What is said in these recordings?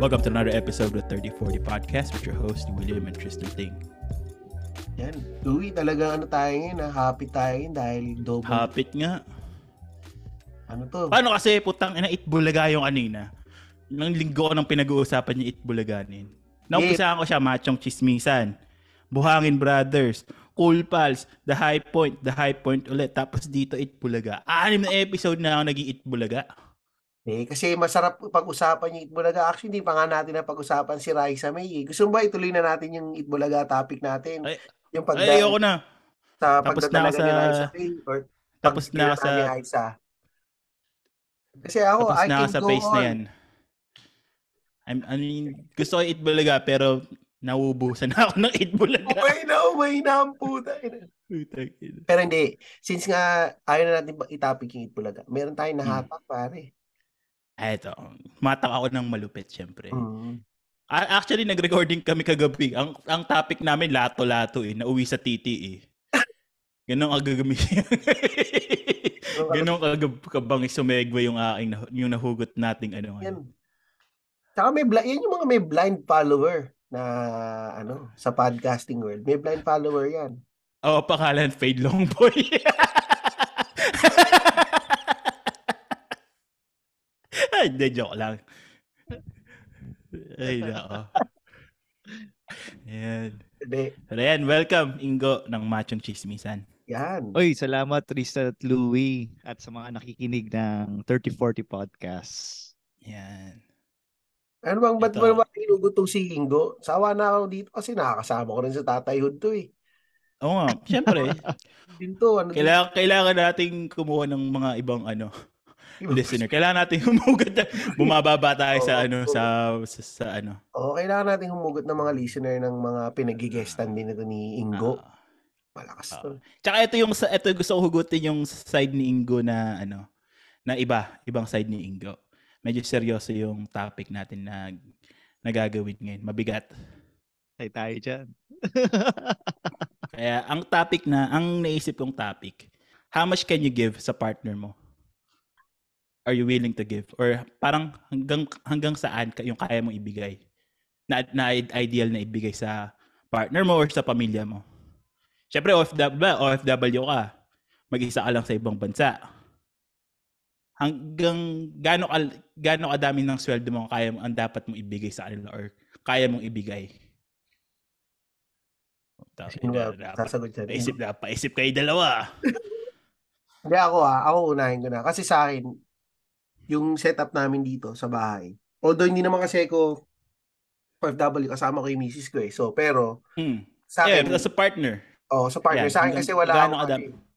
Welcome to another episode of 3040 Podcast with your host, William and Tristan Ting. Yan. Louie, talaga ano tayo ngayon, ha? happy tayo ngayon dahil double. Hapit nga. Ano to? Paano kasi putang ina Itbulaga yung kanina? Nang linggo ko nang pinag-uusapan niya Itbulaganin. Naumpisahan ko siya machong chismisan. Buhangin Brothers, Cool Pals, The High Point, The High Point ulit. Tapos dito Itbulaga. Anim na episode na ako naging Itbulaga. Eh, kasi masarap pag-usapan yung Itbulaga. Actually, hindi pa nga natin na pag-usapan si Raisa May. eh. Gusto mo ba ituloy na natin yung Itbulaga topic natin? Ay, yung Ay, pagda- ayoko na. sa Tapos na ako ni sa- Raisa May or Tapos na sa... ni Raisa. Kasi ako, Tapos I na can sa go face on. na yan. I'm, I mean, gusto ko Itbulaga pero nauubusan na ako ng Itbulaga. Umay na, umay na ang puta. Pero hindi. Since nga ayaw na natin itopic yung Itbulaga, meron tayong Hmm. nahatak, pare. Eto, matak ako ng malupit, syempre. Mm. Actually, nag-recording kami kagabi. Ang ang topic namin, lato-lato eh. Nauwi sa titi eh. Ganon agagami. Ganon kagab- kabangis sumegwa yung aking yung nahugot nating ano. Yan. ano. Tsaka may bli- yan yung mga may blind follower na ano sa podcasting world. May blind follower yan. Oo, pangalan Fade Longboy. Ay, Hindi, joke lang. Ay, nako. Ayan. Pero yan, welcome, Ingo, ng Machong Chismisan. Yan. Oy, salamat Tristan at Louie at sa mga nakikinig ng 3040 Podcast. Yan. Ano bang ba't mo naman hinugot tong si Ingo? Sawa na ako dito kasi nakakasama ko rin sa tatayhood to eh. Oo nga, syempre. Din to, ano kailangan, kailangan nating kumuha ng mga ibang ano, listener. Kailangan nating humugot. na- Bumababa tayo sa Oo, ano, oo. sa, sa, sa ano. Oo, kailangan nating humugot ng mga listener ng mga pinagigestan din ito ni Ingo. Ah. Malakas Ah. to. Tsaka ito yung sa- ito gusto ko hugutin yung side ni Ingo na ano na iba, ibang side ni Ingo. Medyo seryoso yung topic natin na nagagawin ngayon. Mabigat. Tay tayo dyan. Kaya ang topic na, ang naisip kong topic, how much can you give sa partner mo? Are you willing to give? Or parang hanggang hanggang saan ka yung kaya mong ibigay? Na, na ideal na ibigay sa partner mo or sa pamilya mo? Siyempre, OFW? OFW ka. Mag-isa ka lang sa ibang bansa. Hanggang gaano ka, gaano kadami ng sweldo mo kaya mo, ang dapat mong ibigay sa kanila or kaya mong ibigay? Ba sasagot dyan? Paisip na, paisip kayo dalawa. Hindi ako ah, ako unahin ko na. Kasi sa akin, yung setup namin dito sa bahay, although hindi naman kasi ako OFW, kasama ko yung misis ko eh. So, pero, Hmm. sa Yeah, akin, as a partner. oh, sa partner, Yan, sa akin kasi wala akong, kadami? ano eh,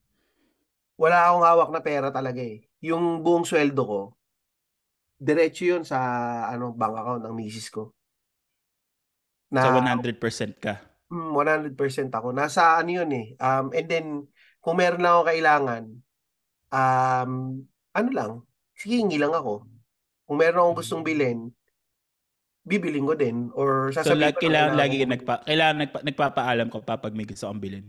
wala akong hawak na pera talaga eh. Yung buong sweldo ko, diretso yun sa ano bank account ng misis ko. Na, sa 100% ka. Mm, 100% ako. Nasa ano yun eh. Um, and then, kung meron lang ako kailangan, um, ano lang, sige, hingi lang ako. Kung meron akong gustong bilhin, bibiling ko din. Or So, sasabihin lag, ko lang, kailangan kailangan lagi nagpa, kailangan nagpa, nagpapaalam ko pa pag may gusto kang bilhin.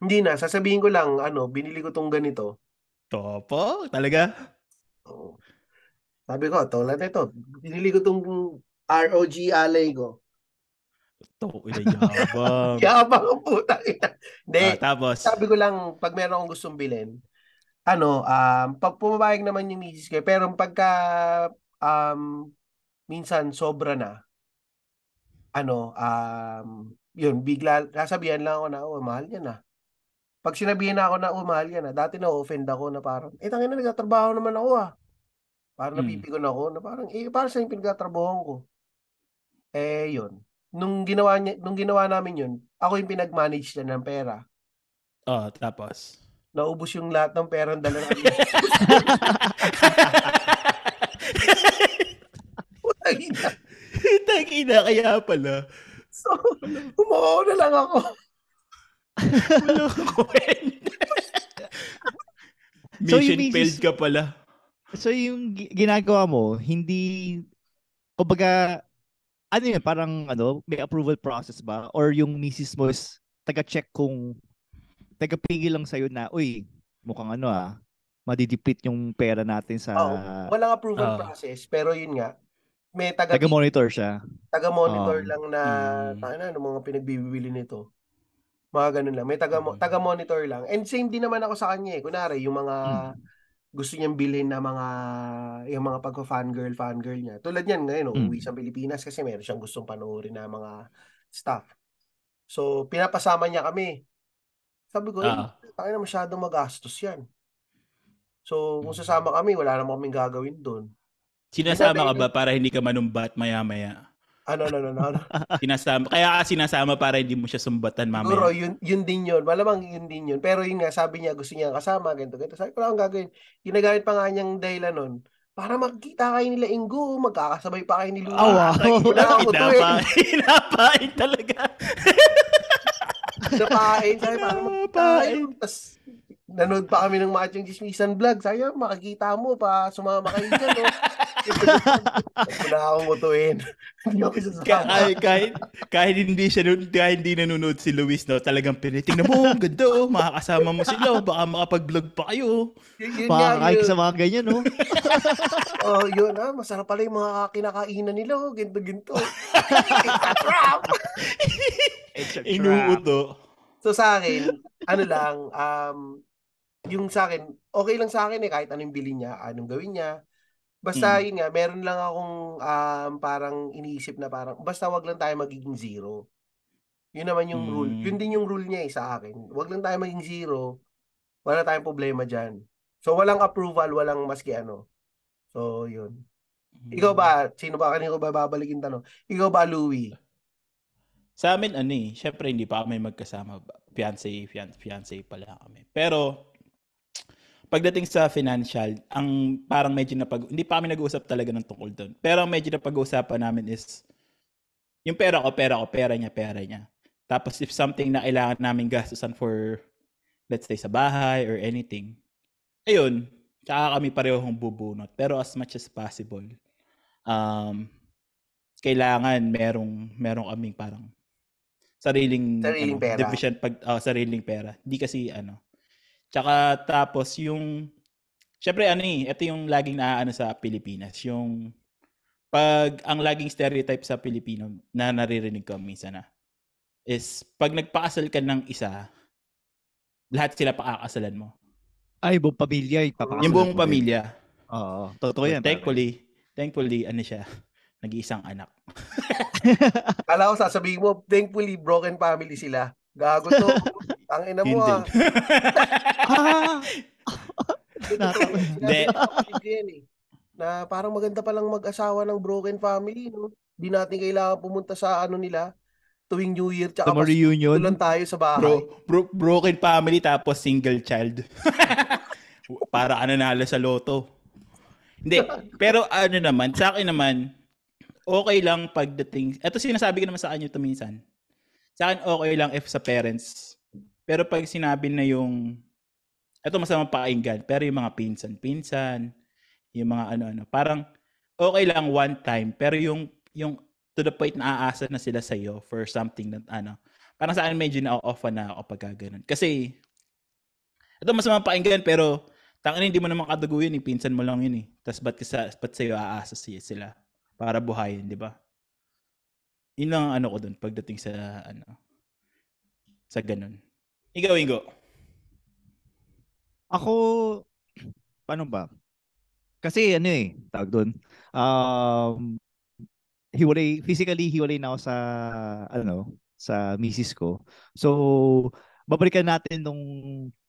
Hindi na, sasabihin ko lang, ano, binili ko tong ganito. Topo? Talaga? Oo. Sabi ko, tulad nito, binili ko tong ROG alay ko. To, ina yabang. Yabang ang puta. Hindi, Ah, tapos, sabi ko lang, pag meron akong gustong bilhin, ano, um, pag pumapayag naman yung misis ko, pero pagka, um, minsan sobra na, ano, um, yun, bigla, sasabihan lang ako na, oh, mahal yan ah. Pag sinabihan na ako na, oh, mahal yan ah, dati na-offend ako na parang, eh, tangina, nagtatrabaho naman ako ah. Parang Hmm. napipigon ako na parang, eh, parang sa yung pinagtatrabahoan ko. Eh, yun. Nung ginawa, niya, nung ginawa namin yun, ako yung pinag-manage na ng pera oh, tapos. Naubos yung lahat ng pera ng dala namin. Putang ina. Kaya pala. so, umuo na lang ako. Kwenta. So, Mission yung misis- failed ka pala. So yung gi- ginagawa mo, hindi, kumbaga, ano yun, parang ano, may approval process ba? Or yung misis mo is taga-check kung, taga-pigil lang sa'yo na, uy, mukhang ano ah, madidipit yung pera natin sa... Oo. Walang approval Ah. process, pero yun nga, may taga Taga-monitor siya. taga-monitor Um, lang na mm. tanga na mga pinagbibili nito. Mga ganun lang. May taga Mm. taga-monitor lang. And same din naman ako sa kanya eh. Kunari, yung mga Mm. gusto niyang bilhin na mga yung mga pagko-fangirl, fangirl niya. Tulad niyan ngayon, Mm. uuwi sa Pilipinas kasi meron siyang gustong panoorin na mga stuff. So, pinapasama niya kami. Sabi ko, eh, Ah. tayo na masyadong magastos yan. So, kung sasama kami, wala naman kaming gagawin doon. Sinasama ka ba para hindi ka manumbat maya-maya? Ano, ano, ano, ano. Sinasama, kaya ka sinasama para hindi mo siya sumbatan Siguro, mamaya. yun, yun din yun. Malamang yun din yun. Pero yun nga, sabi niya, gusto niya kasama, ganito, ganito. Sabi ko lang ang gagawin. Ginagamit pa nga niyang dahilan nun. Para magkita kayo nila Ingo, magkakasabay pa kayo ni Luna. Ah, wow. Wala ako to pinapain talaga. Napain, sabi, para magkita kayo. Napain. Tapos, nanood pa kami ng Machong Chismisan vlog. Sabi, "Ah, makikita mo pa, sumama kayo dyan, no? Wala akong mutuin. Hindi ako sasama. kahit, kahit, kahit hindi siya kahit hindi nanonood si Luis no talagang pinitingnan mo ang ganda oh makakasama mo sila baka makapag-vlog pa kayo Yun, yun sa mga ganyan, no? Oh, yun ah, masarap pala yung mga kinakainan nila, oh, ginto ginto. It's a trap. inuuto So sa akin, ano lang, um, yung sa akin, okay lang sa akin eh, kahit anong bilhin niya, anong gawin niya. Basta Mm. yun nga, meron lang akong um, parang iniisip na parang, basta wag lang tayo magiging zero. Yun naman yung rule. Mm. Yun din yung rule niya eh sa akin. Wag lang tayo maging zero. Wala tayong problema dyan. So walang approval, walang maski ano. So yun. Ikaw ba, sino ba, kanino ko ba babalikin tanong? Ikaw ba, Louie? Sa amin, ano eh, syempre hindi pa kami magkasama. Fiancé, fiancé, fiancé pala kami. Pero, pagdating sa financial, ang parang medyo napag... Hindi pa kami nag-uusap talaga ng tungkol doon. Pero ang medyo napag-uusapan namin is, yung pera ko, pera ko, pera niya, pera niya. Tapos if something na kailangan namin gastusan for, let's say, sa bahay or anything, ayun, tsaka kami parehong bubunot. Pero as much as possible, um, kailangan merong merong kaming parang sariling Sariling ano, pera. division pag ah, sariling pera. Hindi kasi ano. Tsaka tapos yung Syempre ano eh, ito yung laging naaano sa Pilipinas, yung pag ang laging stereotype sa Pilipino na naririnig ko minsan na is pag nagpakasal ka ng isa, lahat sila pakakasalan mo. Ay, buong pamilya. Yung buong pamilya. Oo, totoo yan. thankfully, thankfully ano siya, nag-iisang anak. Kala ko sasabihin mo, thankfully, broken family sila. Gago to. Ang ina mo ah. Ah! Hindi. Eh, Na parang maganda palang mag-asawa ng broken family, no? Di natin kailangan pumunta sa ano nila tuwing New Year tsaka Pasko reunion. lang tayo sa bahay. Bro, bro- broken family tapos single child. Para ano nalo sa loto. Hindi, pero ano naman, sa akin naman, okay lang pagdating, eto sinasabi ko naman sa kanya ito minsan. Sa akin okay lang if sa parents. Pero pag sinabi na yung, eto masama pakinggan, pero yung mga pinsan-pinsan, yung mga ano-ano, parang okay lang one time, pero yung, yung to the point na aasa na sila sa'yo for something that ano, parang sa akin medyo na-off na ako pag ganun. Kasi, ito masama pakinggan, pero tangin hindi mo naman kadugo yun, eh. pinsan mo lang yun eh. Tapos ba't, ka sa, ba't sa'yo aasa siya sila para buhayin, di ba? Yun lang ang ano ko dun pagdating sa ano, sa ganun. Ikaw, Ingo. Ako, paano ba? Kasi ano eh, tawag doon. Um, hiwalay, physically hiwalay na ako sa, ano, sa misis ko. So, babalikan natin nung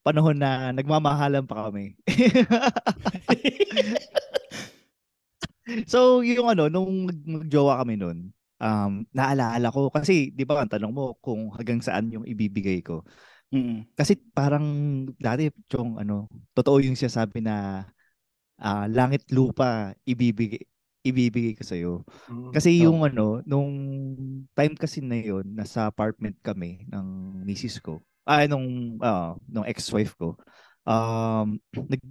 panahon na nagmamahalan pa kami. so, yung ano, nung mag- magjowa kami nun, um, naalaala ko, kasi, di ba, ang tanong mo kung hanggang saan yung ibibigay ko. Mm. Kasi parang dati, chong ano, totoo yung sinasabi na ah, langit lupa ibibigay ibibigay ko sa Mm. Kasi yung ano, nung time kasi na yon nasa apartment kami ng misis ko. Ah, nung ah, nung ex-wife ko. Um, nag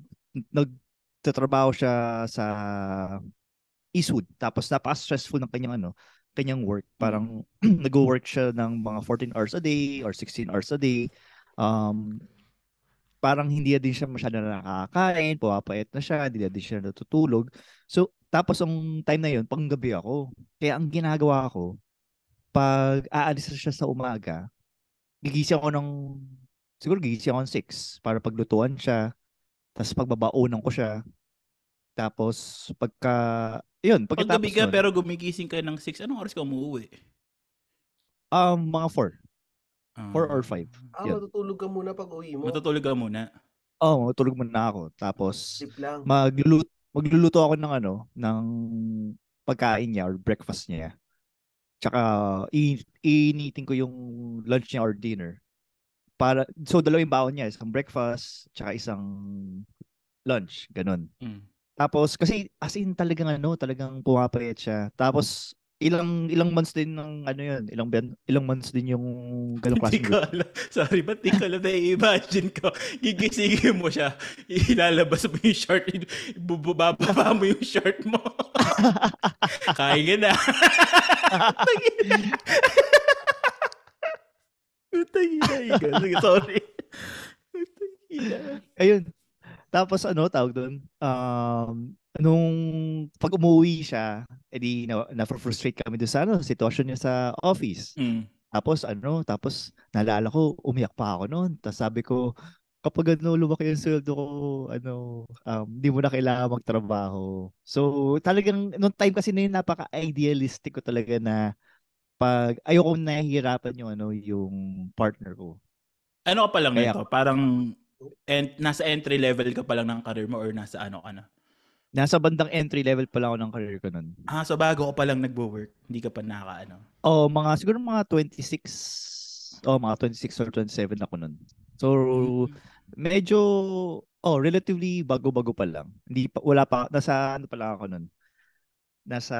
nagtatrabaho siya sa Eastwood. Tapos napaka-stressful ng kanyang ano, kanyang work. Parang nag-work siya ng mga 14 hours a day or 16 hours a day. Um, parang hindi na din siya masyado nakakain, pumapait na siya, hindi na din siya natutulog. So, tapos ang time na yun, panggabi ako. Kaya ang ginagawa ko, pag aalis na siya sa umaga, gigising ako ng, siguro gigising ako ng 6 para paglutuan siya. Tapos pagbabaonan ko siya. Tapos pagka, yun, pagkatapos Paggabi ka nun, pero gumigising ka ng 6, anong oras ka umuwi? um, mga 4. Ah. 4 or 5. Ah, Yun. matutulog ka muna pag uwi mo. Matutulog ka muna. Oo, oh, tulog muna ako. Tapos, lang. magluluto, magluluto ako ng ano, ng pagkain niya or breakfast niya. Tsaka, i- initin ko yung lunch niya or dinner. Para, so, dalawang baon niya. Isang breakfast, tsaka isang lunch. Ganun. Mm. Tapos, kasi as in talagang ano, talagang pumapayat siya. Tapos, ilang ilang months din ng ano yun, ilang ilang months din yung ganong Hindi klaseng ko alam. Sorry, ba't di ko alam na-imagine ko? Gigisingin mo siya, ilalabas mo yung short, bubaba mo yung short mo. Kain ka na. Utang ina, sorry. Utang ina. Ayun. Tapos ano tawag doon? Um, nung pag umuwi siya, edi na, na-frustrate kami doon sa ano, sitwasyon niya sa office. Mm. Tapos ano, tapos naalala ko, umiyak pa ako noon. Tapos sabi ko, kapag ano, lumaki yung sweldo ko, ano, um, di mo na kailangan magtrabaho. So, talagang, nung time kasi na yun, napaka-idealistic ko talaga na pag ayoko nahihirapan yung ano, yung partner ko. Ano ka pa lang Kaya- nito? Parang and, nasa entry level ka pa lang ng career mo or nasa ano ka na? Nasa bandang entry level pa lang ako ng career ko nun. Ah, so bago ka pa lang nagwo-work, hindi ka pa naka ano. Oh, mga siguro mga 26 oh, mga 26 or 27 ako nun. So, medyo oh, relatively bago-bago pa lang. Hindi pa wala pa nasa ano pa lang ako nun. Nasa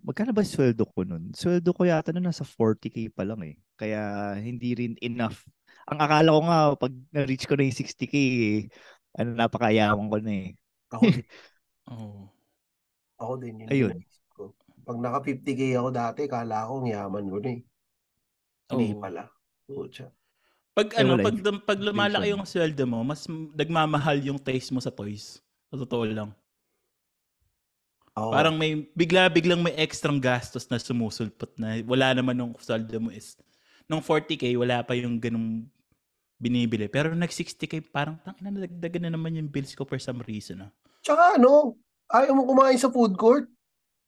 magkano ba sweldo ko nun? Sweldo ko yata nun nasa 40k pa lang eh. Kaya hindi rin enough. Ang akala ko nga pag na-reach ko na yung 60k eh, ano napakayaman ko na eh. Ako din. Oh. Ako din. Yun Ayun. ko. Pag naka 50k ako dati, kala ko ang yaman ko na eh. Hindi Oo. pala. Pucha. Pag Eh, ano, pag pag lumalaki yung sweldo mo, mas nagmamahal yung taste mo sa toys. Sa totoo lang. Ako, Parang may bigla-biglang may extrang gastos na sumusulpot na wala naman nung sweldo mo is nung 40k wala pa yung ganung binibili. Pero nag 60k parang tangina nadagdagan na naman yung bills ko for some reason. Ah. Tsaka ano, ayaw mo kumain sa food court.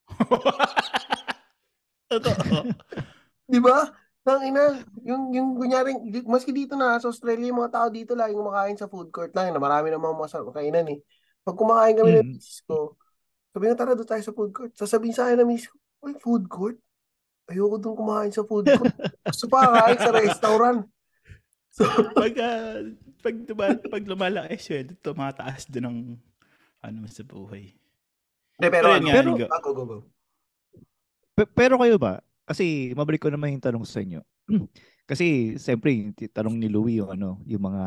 Totoo. Di ba? Nang ina, yung, yung kunyaring, maski dito na sa Australia, yung mga tao dito laging kumakain sa food court lang, na marami namang masarap kainan eh. Pag kumakain kami ng Mm. misis ko, sabi nga, tara doon tayo sa food court. Sasabihin sa akin ng misis ko, food court? Ayoko doon kumain sa food court. Gusto pa kain sa restaurant. So, pag ah, pag, duma- pag lumalaki sweldo, tumataas din ng ano sa buhay. Hindi, pero, Pero ano, nga, pero- Nigo. ah, go, go, go. Pe- pero kayo ba? Kasi mabalik ko naman yung tanong sa inyo. Kasi siyempre yung tanong ni Louie yung ano, yung mga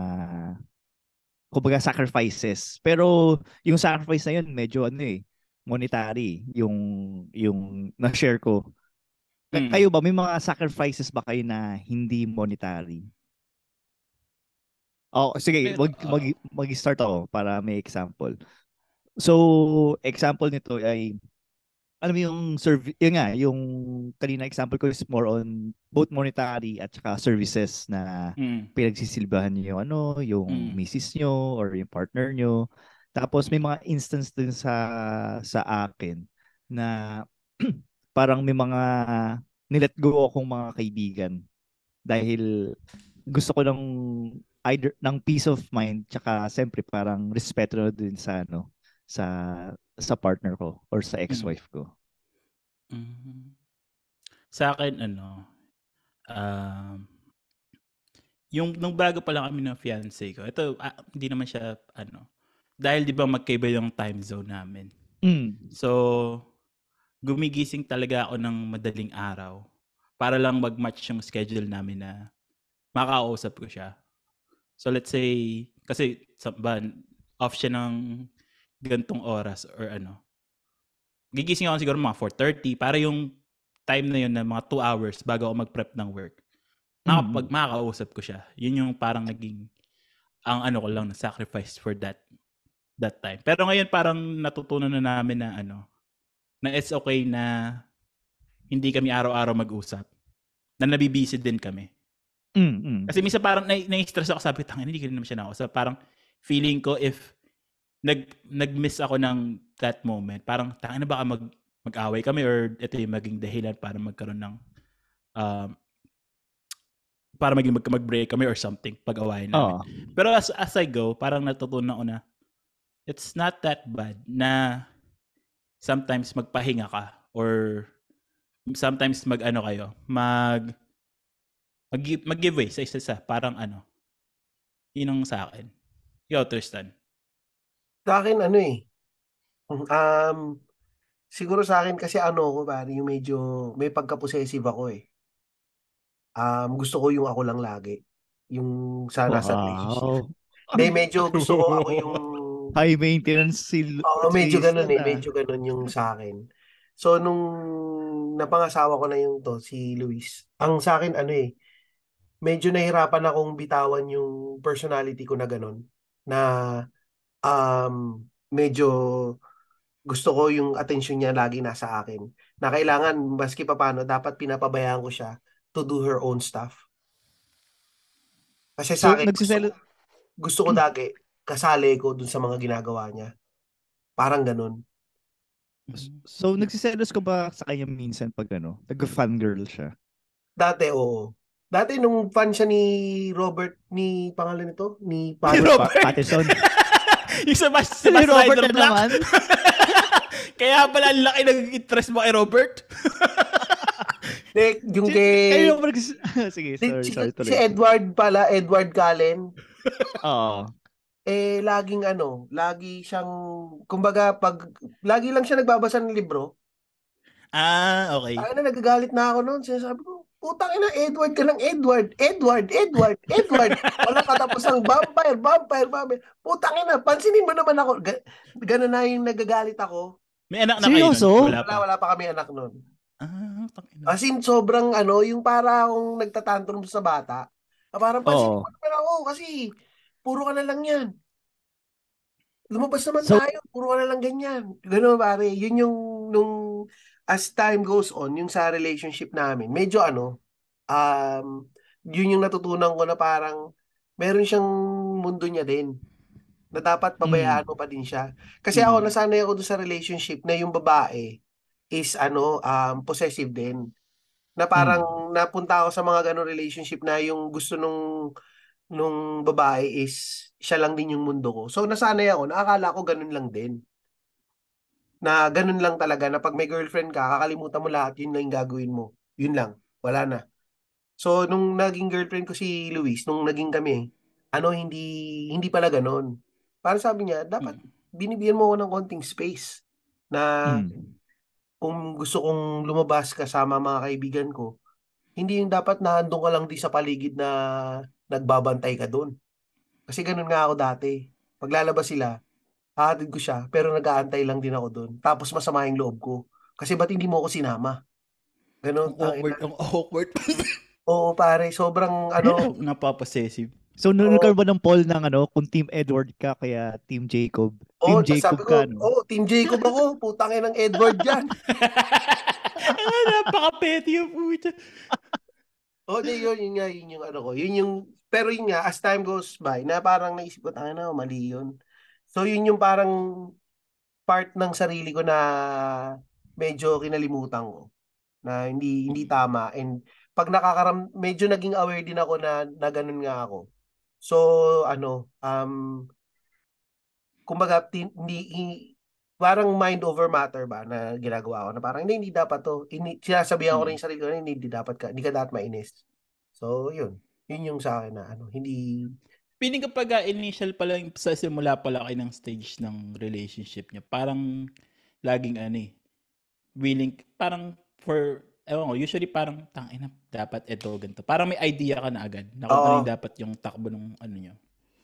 kumbaga sacrifices. Pero yung sacrifice na yun medyo ano eh, monetary yung yung na-share ko. Mm. Kayo ba may mga sacrifices ba kayo na hindi monetary? Oh, sige, Pero, mag, ah. mag, mag-start ako para may example. So, example nito ay alam mo yung serv yun nga, yung kanina example ko is more on both monetary at saka services na Mm. pinagsisilbahan niyo yung ano, yung Mm. misis nyo or yung partner nyo. Tapos may mga instance din sa sa akin na parang may mga nilet go akong mga kaibigan dahil gusto ko ng either ng peace of mind tsaka siyempre parang respeto na din sa ano sa sa partner ko or sa ex-wife ko. Mhm. Sa akin, ano, um, yung nung bago pa lang kami ng fiancé ko, ito, ah, hindi naman siya, ano, dahil di ba magkaiba yung time zone namin. Mm. So, gumigising talaga ako ng madaling araw para lang mag-match yung schedule namin na makausap ko siya. So, let's say, kasi sa ba, off siya ng gantong oras or ano. Gigising ako siguro mga 4.30 para yung time na yun na mga 2 hours bago ako mag-prep ng work. Makapag, Mm. makakausap ko siya. Yun yung parang naging ang ano ko lang na sacrifice for that that time. Pero ngayon parang natutunan na namin na ano na it's okay na hindi kami araw-araw mag-usap. Na nabibisi din kami. Mm, mm. Kasi minsan parang na- na-stress ako sabi, tangin, hindi ko rin naman siya nakausap. Parang feeling ko if nag nag-miss ako ng that moment, parang tangin na baka mag mag-away kami or ito yung maging dahilan para magkaroon ng um, para maging mag, mag-break kami or something pag-awayan namin. Oo. Pero as, as I go, parang natutunan ko na it's not that bad na sometimes magpahinga ka or sometimes mag-ano kayo, mag mag, mag-give way sa isa-isa. Parang ano, yun ang sa akin. Ikaw, Tristan. Sa akin, ano eh. Um, siguro sa akin kasi ano ko, pare, yung medyo, may pagka-possessive ako eh. Um, gusto ko yung ako lang lagi. Yung sa nasa relationship. Wow. Hindi, medyo gusto ko ako yung High maintenance si Oo, medyo si ganun eh. Medyo ganun yung sa akin. So, nung napangasawa ko na yung to, si Luis, ang sa akin, ano eh, medyo nahirapan akong bitawan yung personality ko na ganun. Na, um, medyo gusto ko yung attention niya lagi nasa akin. Na kailangan, maski pa paano, dapat pinapabayaan ko siya to do her own stuff. Kasi So, sa akin, gusto, nagsiselo- gusto ko lagi, kasali ko dun sa mga ginagawa niya. Parang ganun. So, nagsiselos ka ba sa kanya minsan pag ano, nag-fangirl siya? Dati, oo. Dati nung fan siya ni Robert, ni pangalan nito? Ni Ni Pablo. Robert. Pa- Patterson. yung sa Bas Si Bas Robert Rider na Black. naman. Kaya pala ang laki ng interest mo kay Robert. Hindi, yung Si- kay... Kayo ba nagsis- Sige, si, sorry, si, sorry. si Tuloy. Edward pala, Edward Cullen, Oo. Eh, laging ano, lagi siyang, kumbaga, pag, lagi lang siya nagbabasa ng libro, ah, okay. ay na, nagagalit na ako noon. Sinasabi ko, putang ina, Edward ka ng Edward, Edward, Edward, Edward. Wala katapos ang vampire, vampire, vampire. Putang ina, pansinin mo naman ako. Ga- Ganun na yung nagagalit ako. May anak na kayo Seryoso? nun? Wala pa. Wala, wala pa kami anak noon. Ah, tangina. As in, sobrang ano, yung para akong nagtatantrum sa bata. Ah, parang pansin Oo. mo naman ako kasi puro ka na lang yan. Lumabas naman So- tayo, puro ka na lang ganyan. Ganun pare, yun yung nung as time goes on, yung sa relationship namin, medyo ano, um, yun yung natutunan ko na parang meron siyang mundo niya din na dapat pabayaan mo pa din siya. Kasi ako, Mm. nasanay ako doon sa relationship na yung babae is ano, um, possessive din. Na parang napunta ako sa mga ganong relationship na yung gusto nung nung babae is siya lang din yung mundo ko. So nasanay ako, nakakala ko ganun lang din. Na ganun lang talaga na pag may girlfriend ka, kakalimutan mo lahat, yun lang yung gagawin mo. Yun lang, wala na. So nung naging girlfriend ko si Luis, nung naging kami, ano hindi hindi pala ganun. Para sabi niya, dapat binibigyan mo ako ng konting space na Mm. kung gusto kong lumabas kasama mga kaibigan ko, hindi yung dapat na andun ka lang di sa paligid na nagbabantay ka doon. Kasi ganun nga ako dati. Paglalabas sila, hahatid ko siya, pero nag-aantay lang din ako doon. Tapos masama yung loob ko. Kasi ba't hindi mo ako sinama? Ganun. ang awkward, ang awkward. Oo, pare. Sobrang, ano, Napapossessive. So, nung Oo. nagkaroon ba ng poll ng ano, kung Team Edward ka, kaya Team Jacob? Team oh, Jacob sabi ko, ka, no? oh, Team Jacob ako. Putangin ng Edward dyan. napaka-petty yung puta. Oo, di, yun, yun nga, yun yung ano ko. Yun yung, pero yun nga, as time goes by, na parang naisip ko, tanga na, mali yun. So, yun yung parang part ng sarili ko na medyo kinalimutan ko. Na hindi hindi tama. And pag nakakaram, medyo naging aware din ako na, na ganun nga ako. So, ano, um, kumbaga, tin- hindi, hi- parang mind over matter ba na ginagawa ko na parang hindi, hindi dapat to. Hindi, sinasabihan ko rin yung sarili ko na hindi, hindi dapat ka, hindi ka dapat mainis. So, yun. Yun yung sa akin na ano, hindi, Piling kapag initial pa lang, sa simula pa lang kayo ng stage ng relationship niya, parang laging ano eh, willing, parang for, ewan ko, usually parang, tangina, dapat ito, ganito. Parang may idea ka na agad, na kung ano yung dapat yung takbo ng ano niya.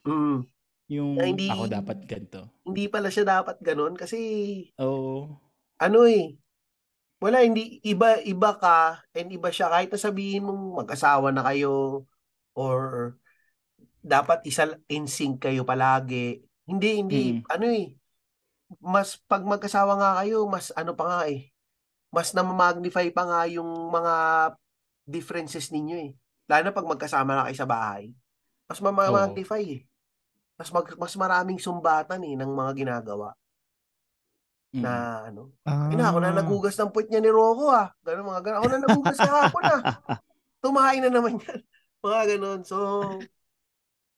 mm, Yung Na hindi- ako dapat ganito. hindi pala siya dapat ganun kasi Oh, ano eh, wala, hindi, iba, iba ka, and iba siya, kahit na sabihin mong mag-asawa na kayo, or dapat isa in sync kayo palagi. Hindi, hindi, Mm. ano eh, mas pag magkasawa nga kayo, mas ano pa nga eh. Mas na-magnify pa nga yung mga differences ninyo eh. Lalo na pag magkasama na kayo sa bahay. Mas ma-magnify eh. Mas mag, mas maraming sumbatan eh ng mga ginagawa Mm. na ano. Ah. Ina, ako na nagugas ng puwet niya ni Rocco ah. Ganun mga ganun. Ako na nagugas kahapon ah. Tumahay na naman yan. Mga ganun. So,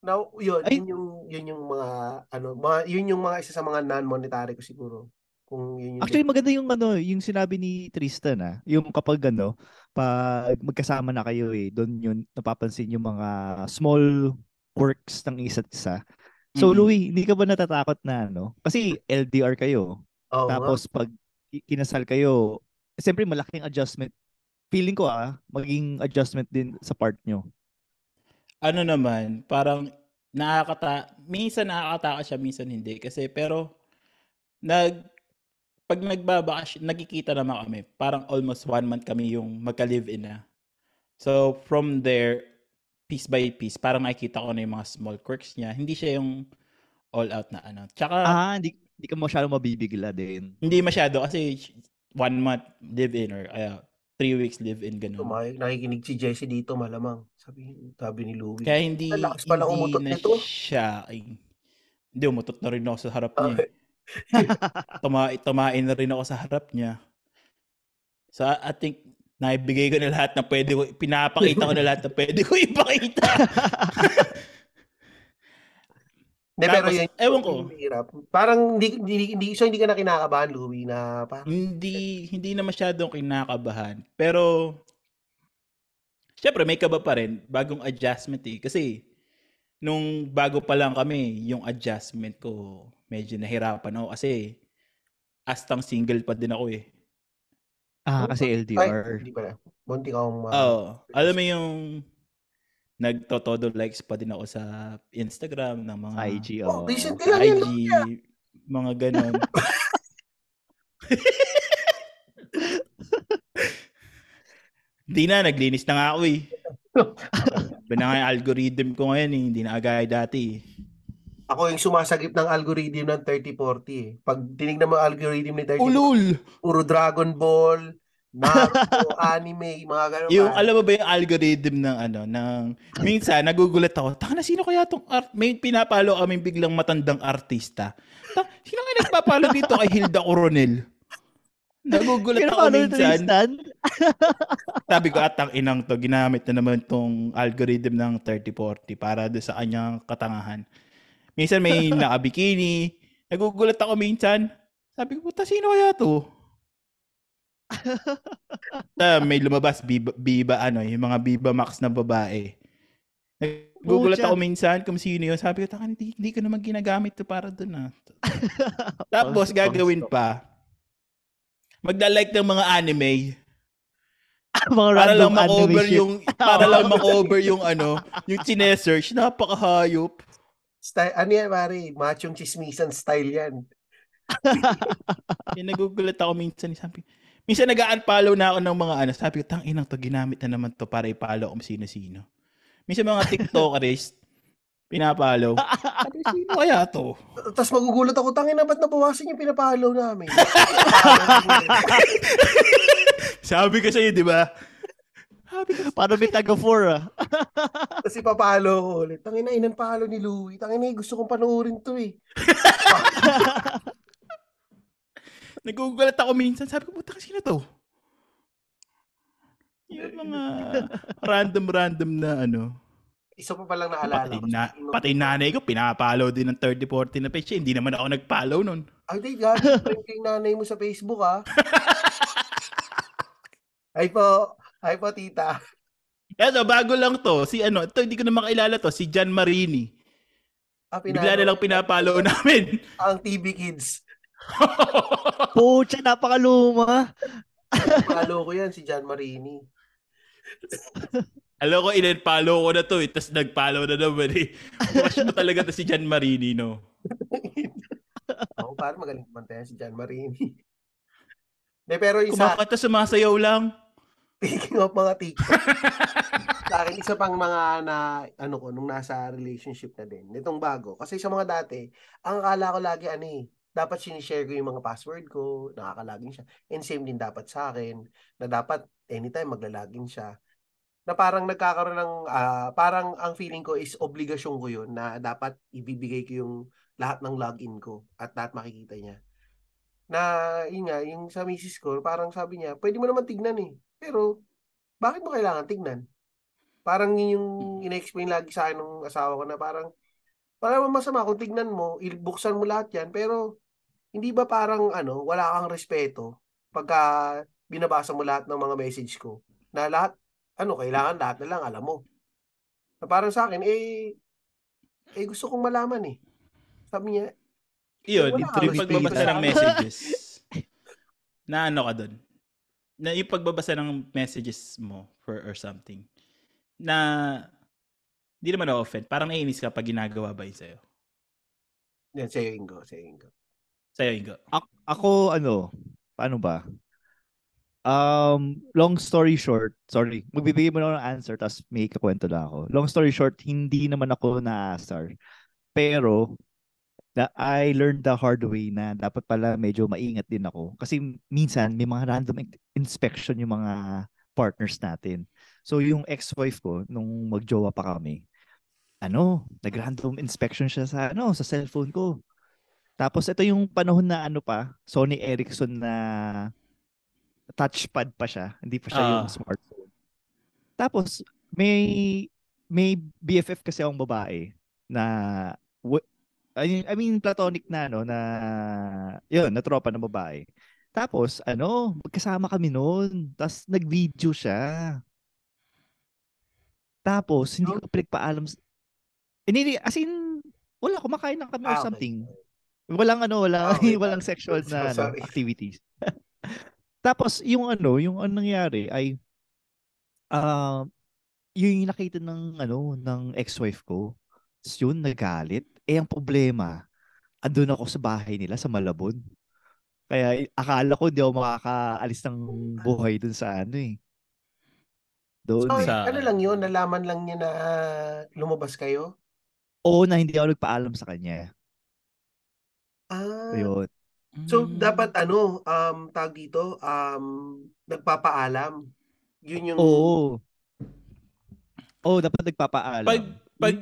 now, yun, Ay. yun yung, yun yung mga, ano, mga, yun yung mga isa sa mga non-monetary ko siguro. Kung yun yung, Actually, maganda yung ano, yung sinabi ni Tristan ah. Yung kapag ano, pag magkasama na kayo eh, doon yun napapansin yung mga small quirks ng isa't isa. So, Mm-mm. Louie, hindi ka ba natatakot na ano? Kasi LDR kayo. Nga. Tapos pag ki- kinasal kayo, siyempre malaking adjustment. Feeling ko ah, maging adjustment din sa part nyo. ano naman, parang nakakata minsan nakakataka siya, minsan hindi kasi pero nag pag nagbabakasyon, nagkikita naman kami. Parang almost one month kami yung magka-live-in na. So, from there, piece by piece, parang nakikita ko na yung mga small quirks niya. Hindi siya yung all out na ano. Tsaka, Ah, hindi, hindi ka masyadong mabibigla din. hindi masyado kasi one month live-in or kaya three weeks live-in, ganun. Tumay, nakikinig si Jesse dito malamang. Sabi, sabi ni Louie. Kaya hindi, Ang lakas pala hindi umutot na nito. siya. Ay, hindi, umutot na rin ako sa harap niya. Eh. Tuma, tumain na rin ako sa harap niya. So, I think, naibigay ko na lahat na pwede ko, pinapakita ko na lahat na pwede ko ipakita. Hindi, pero yun, ewan ko. hirap. Parang hindi, hindi, hindi, so hindi ka na kinakabahan, Louie, na parang, hindi, hindi na masyadong kinakabahan. Pero, syempre, may kaba pa rin. Bagong adjustment eh. Kasi, nung bago pa lang kami, yung adjustment ko, medyo nahirapan ako. Kasi, astang single pa din ako eh. Ah, kasi ay, LDR. hindi pala. Bunti ka akong, Oo. Alam mo yung nagtotodo likes pa din ako sa Instagram ng mga IG, Oh, oh. recent lang yan, IG, mga ganon. Hindi na, naglinis na nga ako eh. Iba na nga yung algorithm ko ngayon eh. Hindi na agaya dati eh. Ako yung sumasagip ng algorithm ng 3040 eh. Pag tinignan mo ang algorithm ni 3040, Ulul! puro Dragon Ball, Naruto, anime, mga ganun. Yung, pa. alam mo ba yung algorithm ng ano, ng, minsan, nagugulat ako, taka na, sino kaya tong art, may pinapalo kami biglang matandang artista. Ta, sino kaya nagpapalo dito kay Hilda Coronel? Nagugulat ako minsan. Sabi ko, atang inang to, ginamit na naman tong algorithm ng 3040 para do sa kanyang katangahan. Minsan may nakabikini. Nagugulat ako minsan. Sabi ko, puta, sino kaya to? Ah, may lumabas, Biba, Biba, ano, yung mga Biba Max na babae. Nagugulat ako minsan kung sino yun. Sabi ko, taka, hindi, hindi ko naman ginagamit to para doon ah. Tapos, gagawin pa, magda-like ng mga anime. mga para lang ma-cover anime shit. yung para lang ma-cover yung ano, yung chinesearch, napakahayop. Style, ano yan, pare? Machong chismisan style yan. Eh, nagugulat ako minsan, sabi, minsan nag-unfollow na ako ng mga ano, sabi ko, tang inang to, ginamit na naman to para i-follow kung sino-sino. Minsan mga TikTokers, pinapollow. Sabi, sino kaya to? Tapos magugulat ako, tangin na ba't nabawasan yung pinapalo namin? Sabi ko sa'yo, di ba? Sabi ko, Paano may taga 4 ah? Tapos ipapalo ko ulit. Tangin na, inan palo ni Louie. Tangin na, gusto kong panoorin to eh. nagugulat ako minsan, sabi ko, puta, sino to? Yung mga random-random na ano, Isa pa palang naalala Pati, ko. na, pati nanay ko, pinapollow din ng 30-40 na page. Hindi naman ako nag-follow nun. Ay, di, friend ko yung nanay mo sa Facebook, ha? Ay po. Ay po, tita. Eto, bago lang to. Si ano, ito hindi ko na makilala to. Si John Marini. Ah, Bigla na lang pinapollow namin. Ang TV Kids. Pucha, napakaluma. Palo ko yan, si John Marini. Alam ko, in-follow ko na to eh. Tapos nag-follow na naman eh. Crush mo talaga to si John Marini, no? Ako, parang magaling kumanta si John Marini. De, pero yung sa Kumakanta, sumasayaw lang. Speaking of mga TikTok, sa akin, isa pang mga na, ano ko, nung nasa relationship na din, nitong bago. Kasi sa mga dati, ang akala ko lagi, ano eh, dapat sinishare ko yung mga password ko, nakakalagin siya. And same din dapat sa akin, na dapat anytime maglalagin siya. Na parang nagkakaroon ng, ah, parang ang feeling ko is obligasyon ko yun na dapat ibibigay ko yung lahat ng login ko at lahat makikita niya. Na, yun nga, yung sa misis ko, parang sabi niya, pwede mo naman tignan eh. Pero, bakit mo kailangan tignan? Parang yun yung ina-explain lagi sa akin ng asawa ko na parang, wala naman masama kung tignan mo, ibuksan mo lahat yan, pero hindi ba parang ano, wala kang respeto pagka binabasa mo lahat ng mga message ko na lahat, ano, kailangan lahat na lang alam mo. Na parang sa akin, eh, eh gusto kong malaman eh. Sabi niya, Yun, Wala yung kang pagbabasa ng messages. na ano ka doon? Na yung pagbabasa ng messages mo for or something. Na hindi naman na-offend. Parang naiinis ka pag ginagawa ba yun sa'yo? yan, sa'yo, Ingo, sa'yo, Ingo. Sa'yo, Ingo. A- ako, ano, paano ba? Um, long story short, sorry, magbibigay mo na ng answer tapos may kakwento lang ako. Long story short, hindi naman ako naasar. Pero, na I learned the hard way na dapat pala medyo maingat din ako. Kasi minsan, may mga random in- inspection yung mga partners natin. So, yung ex-wife ko, nung magjowa pa kami, ano, nag-random inspection siya sa, ano, sa cellphone ko. Tapos ito yung panahon na ano pa, Sony Ericsson na touchpad pa siya, hindi pa siya yung Ah. smartphone. Tapos may may BFF kasi akong babae na I mean, I mean platonic na no na yun, na tropa ng babae. Tapos ano, magkasama kami noon. Tapos nag-video siya. Tapos hindi ko pinagpaalam. Hindi, as in, wala, kumakain lang kami or Ah, okay. something. Walang ano, wala, Ah, okay. walang sexual So na ano, sorry. activities. Tapos yung ano, yung ano nangyari ay ah yung nakita ng ano ng ex-wife ko. Tapos yun nagalit. Eh ang problema, andun ako sa bahay nila sa Malabon. Kaya i- akala ko hindi ako makakaalis ng buhay dun sa ano eh. Doon So, eh. Sa- ano lang yun, nalaman lang niya na lumabas kayo? Oo na hindi ako nagpaalam sa kanya. Ah, Ayun. so Mm. dapat ano, um, tag dito, um, nagpapaalam. Yun yung, Oo. Oo, dapat nagpapaalam. Pag, pag,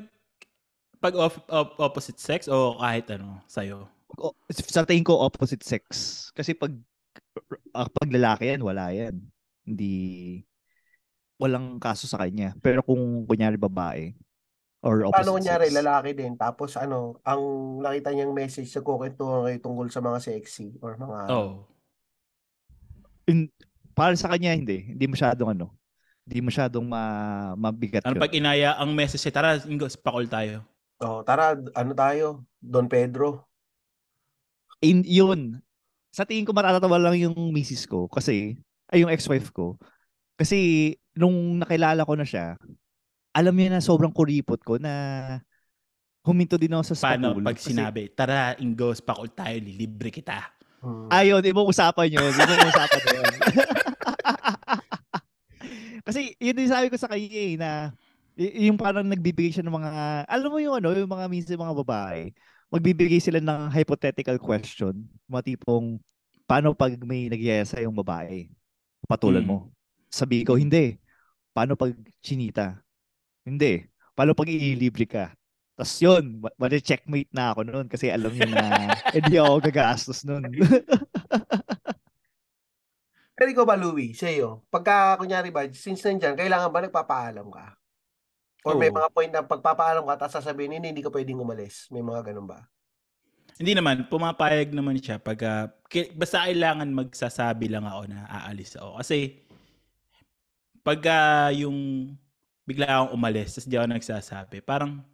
pag off- op- opposite sex o kahit ano, sa'yo? Sa tingin ko opposite sex. Kasi pag ah, pag lalaki yan, wala yan. Hindi walang kaso sa kanya. Pero kung kunyari babae or opposite paano kunyari, sex. lalaki din, tapos ano, ang nakita niyang message sa kukwentuhan kayo tungkol sa mga sexy or mga, Oh. in, para sa kanya hindi, hindi masyadong ano. Hindi masyadong ma, mabigat Ano yun. pag inaya ang message, tara, Ingo, pakol tayo. Oh, tara, ano tayo, Don Pedro. In, yun. Sa tingin ko matatatawa lang yung misis ko kasi ay yung ex-wife ko. Kasi nung nakilala ko na siya, alam niya na sobrang kuripot ko na huminto din ako sa Paano school. pag kasi- sinabi, tara, Ingo, pakol tayo, lilibre kita. Hmm. Ayun, ibang usapan yun. Ibang usapan yun. Kasi yun din sabi ko sa kanya eh, na y- yung parang nagbibigay siya ng mga, alam mo yung ano, yung mga minsan mga babae, magbibigay sila ng hypothetical question, mga tipong, paano pag may nagyaya yung babae? Patulan Mm. mo. Sabi ko, hindi. Paano pag chinita? Hindi. Paano pag ililibre ka? Tapos yun, ma- checkmate na ako noon kasi alam niya na hindi ako gagastos noon. Pero ikaw ba, Louie, sa iyo, pagka, kunyari ba, since nandyan, kailangan ba nagpapaalam ka? Or may mga point na pagpapaalam ka, tapos sasabihin, hindi, hindi ka pwedeng umalis. May mga ganun ba? Hindi naman, pumapayag naman siya pag, ah, ki- basta kailangan magsasabi lang ako na aalis ako. Kasi, pag ah, yung bigla akong umalis, tapos di ako nagsasabi, parang,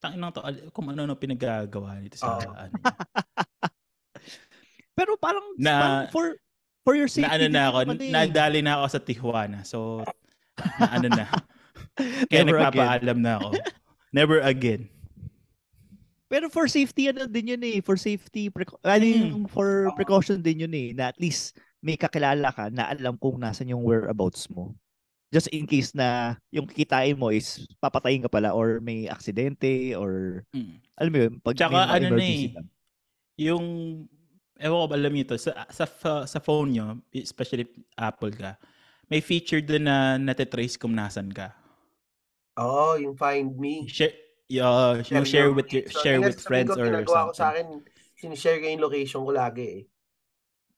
tangin lang to, al- kung ano-ano pinagagawa nito sa, Oo. ano. Pero parang, Na- parang for for your safety. na ano din na ako, naman eh. nadali na ako sa Tijuana. So, na ano na. Kaya Never again. nagpapaalam na ako. Never again. Pero for safety ano din yun eh, for safety preco- ano Mm. yung for precaution din yun eh, na at least may kakilala ka na alam kung nasan yung whereabouts mo. Just in case na yung kikitain mo is papatayin ka pala or may aksidente or Mm. alam mo yun, pag Tsaka ano na eh, lang. Yung ewan ko ba alam niyo to, sa, sa, sa phone nyo, especially Apple ka, may feature doon na natitrace kung nasan ka. Oo, yung find me. Share, uh, yung share with your, location. share with friends ko, or ginagawa ko sa something. akin, sinishare ko yung location ko lagi eh.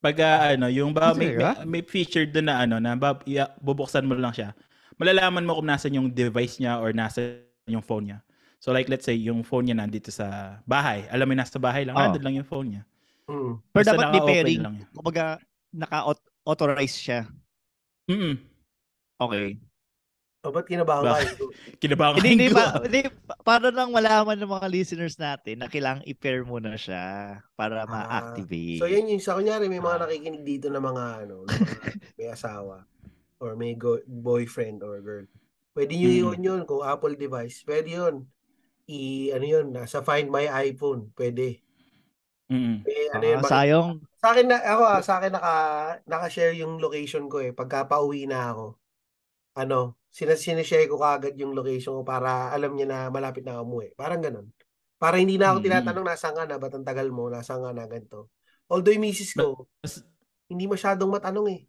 Pag ah, ano, yung ba may, may, may feature doon na ano na bab, iya, bubuksan mo lang siya. Malalaman mo kung nasan yung device niya or nasa yung phone niya. So like let's say yung phone niya nandito sa bahay. Alam mo nasa bahay lang, Oh. nandun lang yung phone niya. Mm. Pero Basta dapat may pairing. Kumbaga, naka-authorize siya. Mm. Okay. O, ba't kinabahan ka? Bakit? Kinabahan Hindi, hindi, pa, hindi, pa- para lang malaman ng mga listeners natin na kailangang i-pair mo na siya para Ah, ma-activate. So yan yung sa kunyari may mga Ah. nakikinig dito na mga ano, mga may asawa or may go- boyfriend or girl. Pwede nyo Mm. yun yun kung Apple device. Pwede yun. I ano yun, nasa Find My iPhone. Pwede. Mm. Eh, ano Ah, yun, sayang. sa akin na ako ah, sa akin naka naka-share yung location ko eh pagka pauwi na ako. Ano, sinas sinishare ko kaagad yung location ko para alam niya na malapit na ako umuwi. Parang ganun. Para hindi na ako Mm. tinatanong nasaan ka na, ba't ang tagal mo, nasaan ka na, ganito. Although yung misis ko, hindi masyadong matanong eh.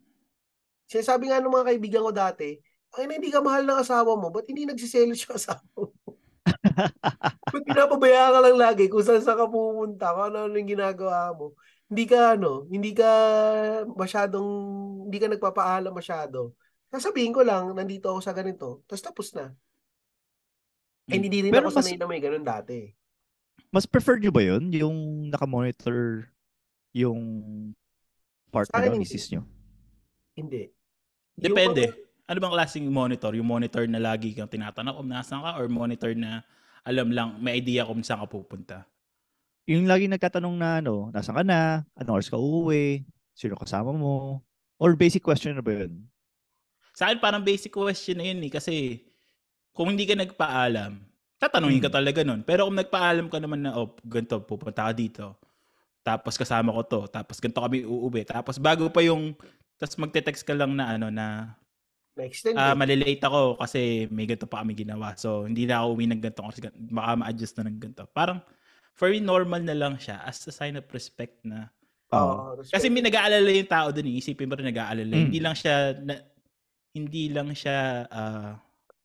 Sinasabi nga ng mga kaibigan ko dati, ay na hindi ka mahal ng asawa mo, ba't hindi nagsiselos yung asawa mo? ba't pinapabayaan ka lang lagi kung saan saan ka pupunta, kung ano, ano yung ginagawa mo. Hindi ka ano, hindi ka masyadong, hindi ka nagpapaalam masyado. Sasabihin ko lang, nandito ako sa ganito, tapos tapos na. Eh, hindi rin Pero ako mas- sanay na may ganun dati. Mas prefer nyo ba yun? Yung nakamonitor yung partner hindi. misis nyo? Hindi. Yung Depende. mga- Ano bang klaseng monitor? Yung monitor na lagi kang tinatanong kung nasan ka or monitor na alam lang, may idea kung saan ka pupunta? Yung lagi nagtatanong na ano, nasan ka na? Anong oras ka uuwi? Sino kasama mo? Or basic question na ba yun? Sa akin parang basic question na yun eh kasi kung hindi ka nagpaalam, tatanungin ka Hmm. talaga nun. Pero kung nagpaalam ka naman na, oh, ganito, pupunta ka dito. Tapos kasama ko to. Tapos ganito kami uuwi. Tapos bago pa yung, tapos magte-text ka lang na ano na, Na-extend ah, eh. malilate ako kasi may ganito pa kami ginawa. So, hindi na ako uwi ng ganito kasi baka ma-adjust na ng ganito. Parang, for me, normal na lang siya as a sign of respect na. Oo, respect. kasi may nag-aalala yung tao dun eh. Isipin mo rin nag-aalala. Mm. Hindi lang siya na, hindi lang siya ah,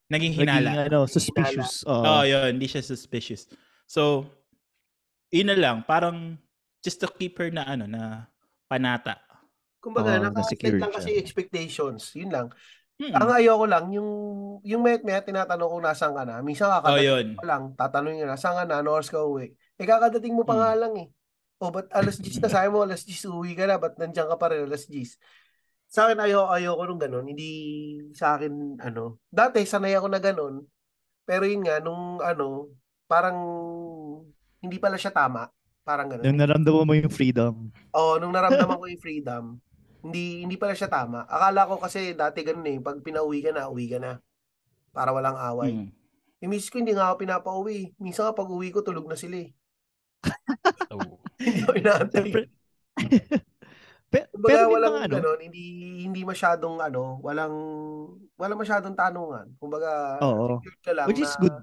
naging Naging hinala. ano, suspicious. Oo. Oo, oh, yun. Hindi siya suspicious. So, yun na lang. Parang just to keep her na ano, na panata. Kumbaga, naka-set na-secured lang kasi expectations. Yun lang. Hmm. Ang ayoko lang, yung, yung met met tinatanong kung nasaan ka na. Minsan Oh, kakadating mo lang, tatanungin nyo, nasaan ka na, ano oras ka uwi. Eh, kakadating mo pa Hmm. nga lang eh. O, ba't alas 10 na, sabi mo, alas 10 uwi ka na, ba't nandiyan ka pa rin, alas 10? Sa akin, ayoko, ayoko nung ganun. Hindi sa akin, ano. Dati, sanay ako na ganun. Pero yun nga, nung ano, parang hindi pala siya tama. Parang ganun. Yung naramdaman mo yung freedom. Oo, nung naramdaman ko yung freedom, hindi hindi pala siya tama. Akala ko kasi dati ganun eh, pag pinauwi ka na, uwi ka na. Para walang away. Hmm. Yung miss ko, hindi nga ako pinapauwi. Minsan pag uwi ko, tulog na sila eh. Oh. hindi ako inaantay. Pe- Kumbaga, pero may walang mga ano, ganun, hindi hindi masyadong ano, walang walang masyadong tanungan. Kumbaga, Oo. ka lang Which na, is good.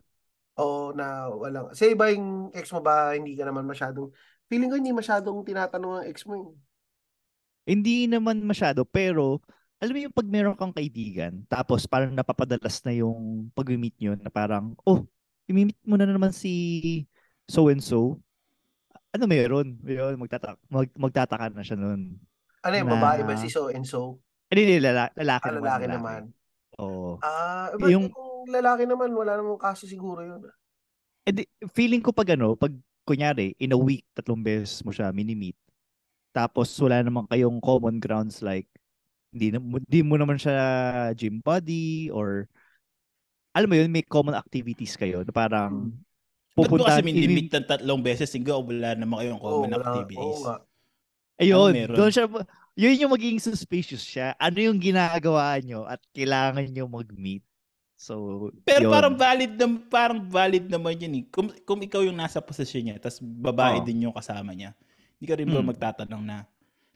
Oo, na walang. Sa iba yung ex mo ba, hindi ka naman masyadong, feeling ko hindi masyadong tinatanong ang ex mo eh. Hindi naman masyado, pero alam mo yung pag meron kang kaibigan, tapos parang napapadalas na yung pag-meet nyo na parang, oh, i-meet mo na naman si so-and-so. Ano meron? Yun, magtata mag, magtataka na siya nun. Ano yung Na- babae ba si so and so? Hindi, hindi, lala, lalaki, Ah, naman. lalaki naman. Oo. Ah, ba't Yung- kung lalaki naman, wala namang kaso siguro yun. Eh, di- feeling ko pag ano, pag kunyari, in a week, tatlong beses mo siya mini-meet, tapos wala naman kayong common grounds like, hindi, na, di mo naman siya gym buddy or alam mo yun, may common activities kayo na parang Ba't mo pupunta, kasi minimit ng tatlong beses, singgo, wala naman kayong common wala. activities. Oo nga. Ayun, Ano doon siya, yun yung magiging suspicious siya. Ano yung ginagawa nyo at kailangan nyo mag-meet. So, Pero yun. parang valid na, parang valid naman yun eh. Kung, kung ikaw yung nasa posisyon niya, tapos babae Oo. din yung kasama niya, hindi ka rin ba Hmm. magtatanong na,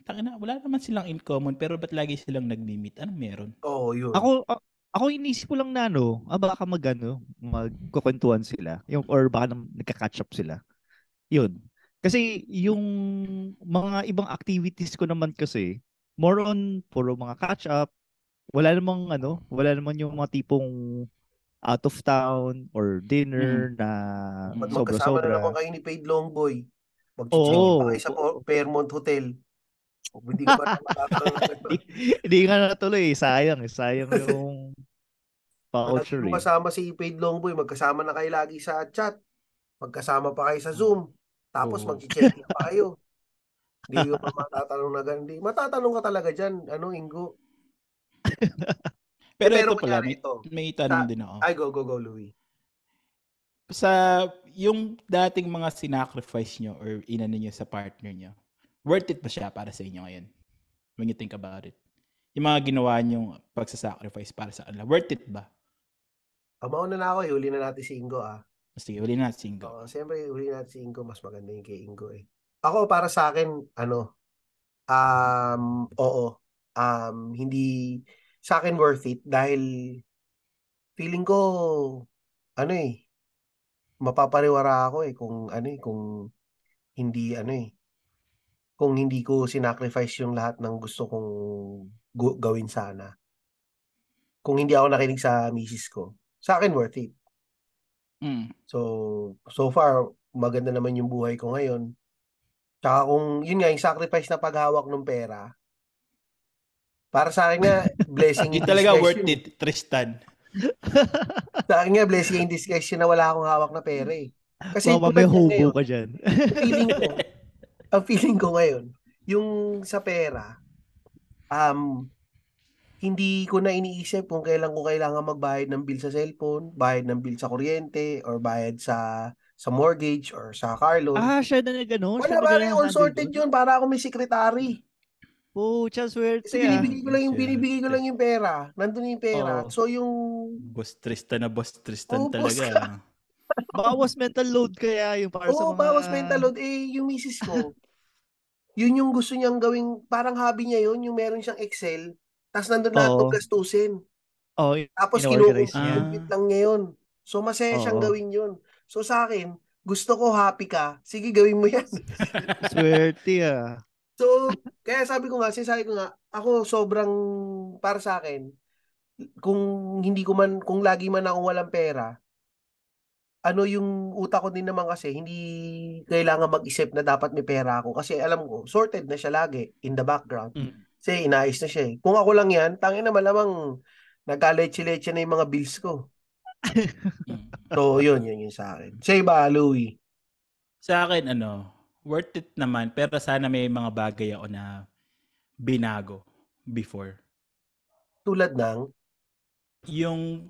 Tangina, wala naman silang in common, pero ba't lagi silang nagmi-meet? Anong meron? Oo, yun. Ako, a- ako inisip ko lang na ano, ah, baka mag ano, magkukwentuhan sila. Yung, or baka nagka-catch up sila. Yun. Kasi yung mga ibang activities ko naman kasi, more on puro mga catch up. Wala namang ano, wala naman yung mga tipong out of town or dinner na Pag Mm. magkasama na naman sobra-sobra. kayo ni Paid Longboy, mag-check-in Oo. pa kayo sa Fairmont Hotel. O, Hindi ka ba na Hindi, nga natuloy, sayang, eh. sayang yung mo eh. kasama si Paid Longboy, magkasama na kayo lagi sa chat. Magkasama pa kayo sa Zoom. Tapos Oo. mag-check-in pa kayo. Hindi ko pa matatanong na ganun. Matatanong ka talaga dyan. Ano, Ingo? Pero Pero ito pala, may, ito. may tanong Sa- din ako. Ay, go, go, go, Louie. Sa yung dating mga sinacrifice nyo or inano nyo sa partner nyo, worth it ba siya para sa inyo ngayon? When you think about it. Yung mga ginawa nyong pagsasacrifice para sa kanila, worth it ba? Ah, mauna na ako, eh. huli na natin si Ingo, ah. Sige, huli na single. Oo, siyempre, huli natin si Ingo. Mas maganda yung kay Ingo, eh. Ako, para sa akin, ano, um, oo, um, hindi, sa akin worth it dahil feeling ko, ano eh, mapapariwara ako eh kung ano eh, kung hindi ano eh, kung hindi ko sinacrifice yung lahat ng gusto kong gawin sana. Kung hindi ako nakinig sa misis ko, sa akin worth it. Mm. So, so far, maganda naman yung buhay ko ngayon. Tsaka kung, yun nga, yung sacrifice na paghawak ng pera, para sa akin nga, blessing in talaga worth yun. it, Tristan. Sa akin nga, blessing in disguise yun na wala akong hawak na pera eh. Kasi tulad may hobo ngayon, ka dyan. feeling ko, ang feeling ko ngayon, yung sa pera, um, hindi ko na iniisip kung kailan ko kailangan magbayad ng bill sa cellphone, bayad ng bill sa kuryente, or bayad sa sa mortgage or sa car loan. ah, siya na nag ano? Wala ba na all sorted yun para ako may secretary. Oh, siya swerte Kasi ah. binibigay ko lang yung binibigay ko lang yung pera. Nandun yung pera. Oo. So yung Boss Tristan na boss Tristan boss talaga. Bawas mental load kaya yung para sa Oo, mga... bawas mental load. Eh, yung misis ko, yun yung gusto niyang gawing, parang hobby niya yun, yung meron siyang Excel, tapos nandun lahat ng Oo. gastusin. Oh, Tapos in-organize niya. kinukumpit lang niya yun. So, masaya siyang Oo. gawin yun. So, sa akin, gusto ko happy ka, sige gawin mo yan. swerte ah. So, kaya sabi ko nga, sinasabi ko nga, ako sobrang, para sa akin, kung hindi ko man, kung lagi man ako walang pera, ano yung utak ko din naman kasi, hindi kailangan mag-isip na dapat may pera ako. Kasi alam ko, sorted na siya lagi in the background. Mm. Kasi inaayos na siya eh. Kung ako lang yan, tangin na malamang nagkaleche-leche na yung mga bills ko. So, yun, yun yun sa akin. Say ba, Louie? Sa akin, ano, worth it naman, pero sana may mga bagay ako na binago before. Tulad ng, Yung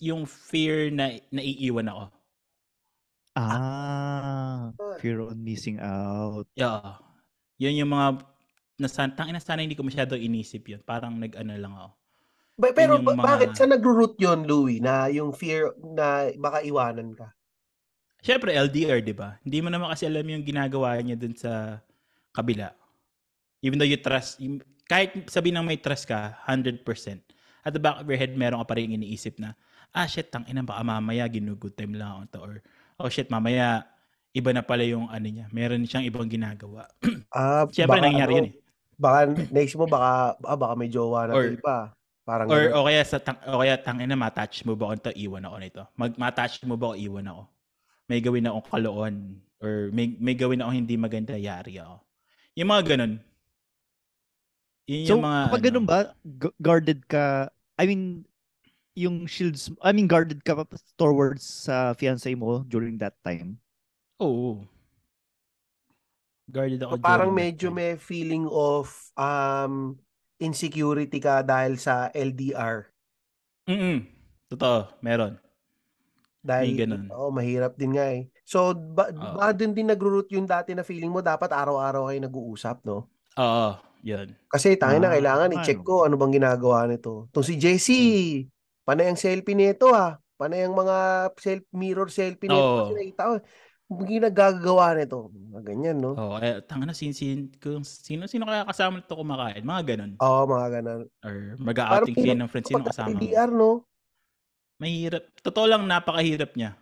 yung fear na naiiwan ako. Ah, fear on missing out. Yeah. Yun yung mga nasan tangina sana hindi ko masyado inisip yun. Parang nag-ano lang ako. ba, pero ba- mga- bakit sa nagro-root yun, Louie, na yung fear na baka iwanan ka? Syempre LDR, 'di ba? Hindi mo naman kasi alam yung ginagawa niya dun sa kabila. Even though you trust, kahit sabihin ng may trust ka, 100%. At the back of your head, meron ka pa rin iniisip na, ah, shit, tang ina, baka mamaya ginugood time lang ako to. Or, oh shit, mamaya, iba na pala yung ano niya. Meron siyang ibang ginagawa. Ah, Siyempre, nangyari ano, yun eh. Baka next mo baka ah, baka may jowa na Or- to iba. Parang Or, ganun. o kaya, sa tang, o kaya, tang ina, matouch mo ba ako nito, iwan ako nito. Mag, matouch mo ba ako, iwan ako. May gawin akong kaloon. Or may, may gawin ako hindi maganda, yari ako. Yung mga ganun. Yun So, yung mga, kapag ano, ganun ba, gu- guarded ka, I mean, yung shields, I mean, guarded ka pa towards sa fiancé mo during that time? Oo. Guarded ako So, parang medyo may feeling of um insecurity ka dahil sa LDR. Mm-mm. Totoo, meron. Dahil, May ganun. oh, mahirap din nga eh. So, ba, Oo. ba dun din nag-root yung dati na feeling mo, dapat araw-araw kayo nag-uusap, no? Oo, yun. Kasi tangin na Ah, kailangan i-check ko ano bang ginagawa nito. Itong si Jessie, panay ang selfie nito ah. Panay ang mga self mirror selfie nito Oo. kasi nakita ko. Ang ginagagawa nito. Mga ganyan, no? Oo, eh, tanga na, sin, sin, kung sino, sino kaya kasama nito kumakain? Mga ganun. Oo, mga ganun. Or mag-outing Parang kayo ng friends, sino kasama mo? LDR, no? Mahirap. Totoo lang, napakahirap niya.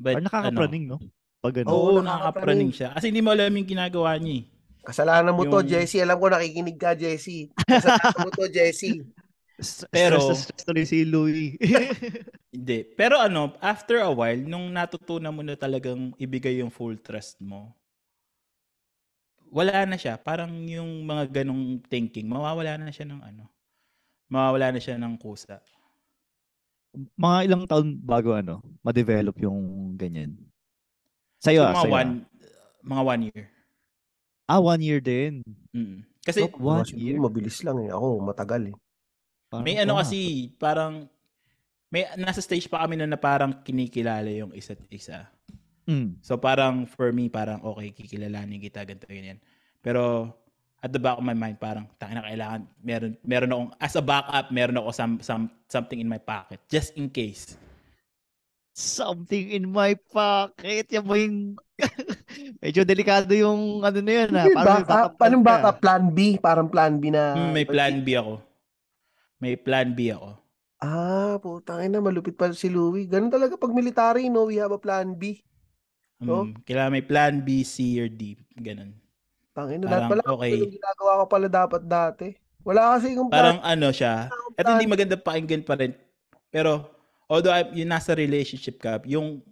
But, Or nakakapraning, no? Pag ano. Oo, Oo, nakakapraning siya. Kasi hindi mo alam yung ginagawa niya eh. Kasalanan mo to, Yung- Jesse. Alam ko nakikinig ka, Jesse. Kasalanan mo to, Jesse. Pero- stress na si Louie. Hindi. Pero ano, after a while, nung natutunan mo na talagang ibigay yung full trust mo, wala na siya. Parang yung mga ganong thinking, mawawala na siya ng ano. Mawawala na siya ng kusa. mga ilang taon bago ano, ma-develop yung ganyan. Sa'yo, So, ah, mga sa'yo. one, mga one year. Ah, one year din. Mm. Kasi Oh, one year. mabilis lang eh. Ako, matagal eh. Parang, may ano kasi, parang, may nasa stage pa kami na, na parang kinikilala yung isa't isa. Mm. So parang for me, parang okay, kikilalanin kita, ganito, ganyan. Pero at the back of my mind, parang tayo na kailangan, meron, meron akong, as a backup, meron ako some, some, something in my pocket. Just in case. Something in my pocket. Yan ba yung... Medyo delikado yung ano na yun. Ha? Yung Parang backup, backup anong backup? Plan B? Parang plan B na... Hmm, may plan B ako. May plan B ako. Ah, putang ina, malupit pa si Louie. Ganun talaga pag military, no? We have a plan B. Oh. Um, Kailangan may plan B, C, or D. Ganun. Tangina, lahat pala. okay. Ganun ginagawa ko pala dapat dati. Wala kasi yung Parang plan. ano siya. At hindi maganda pakinggan pa rin. Pero, although I- yung nasa relationship ka, yung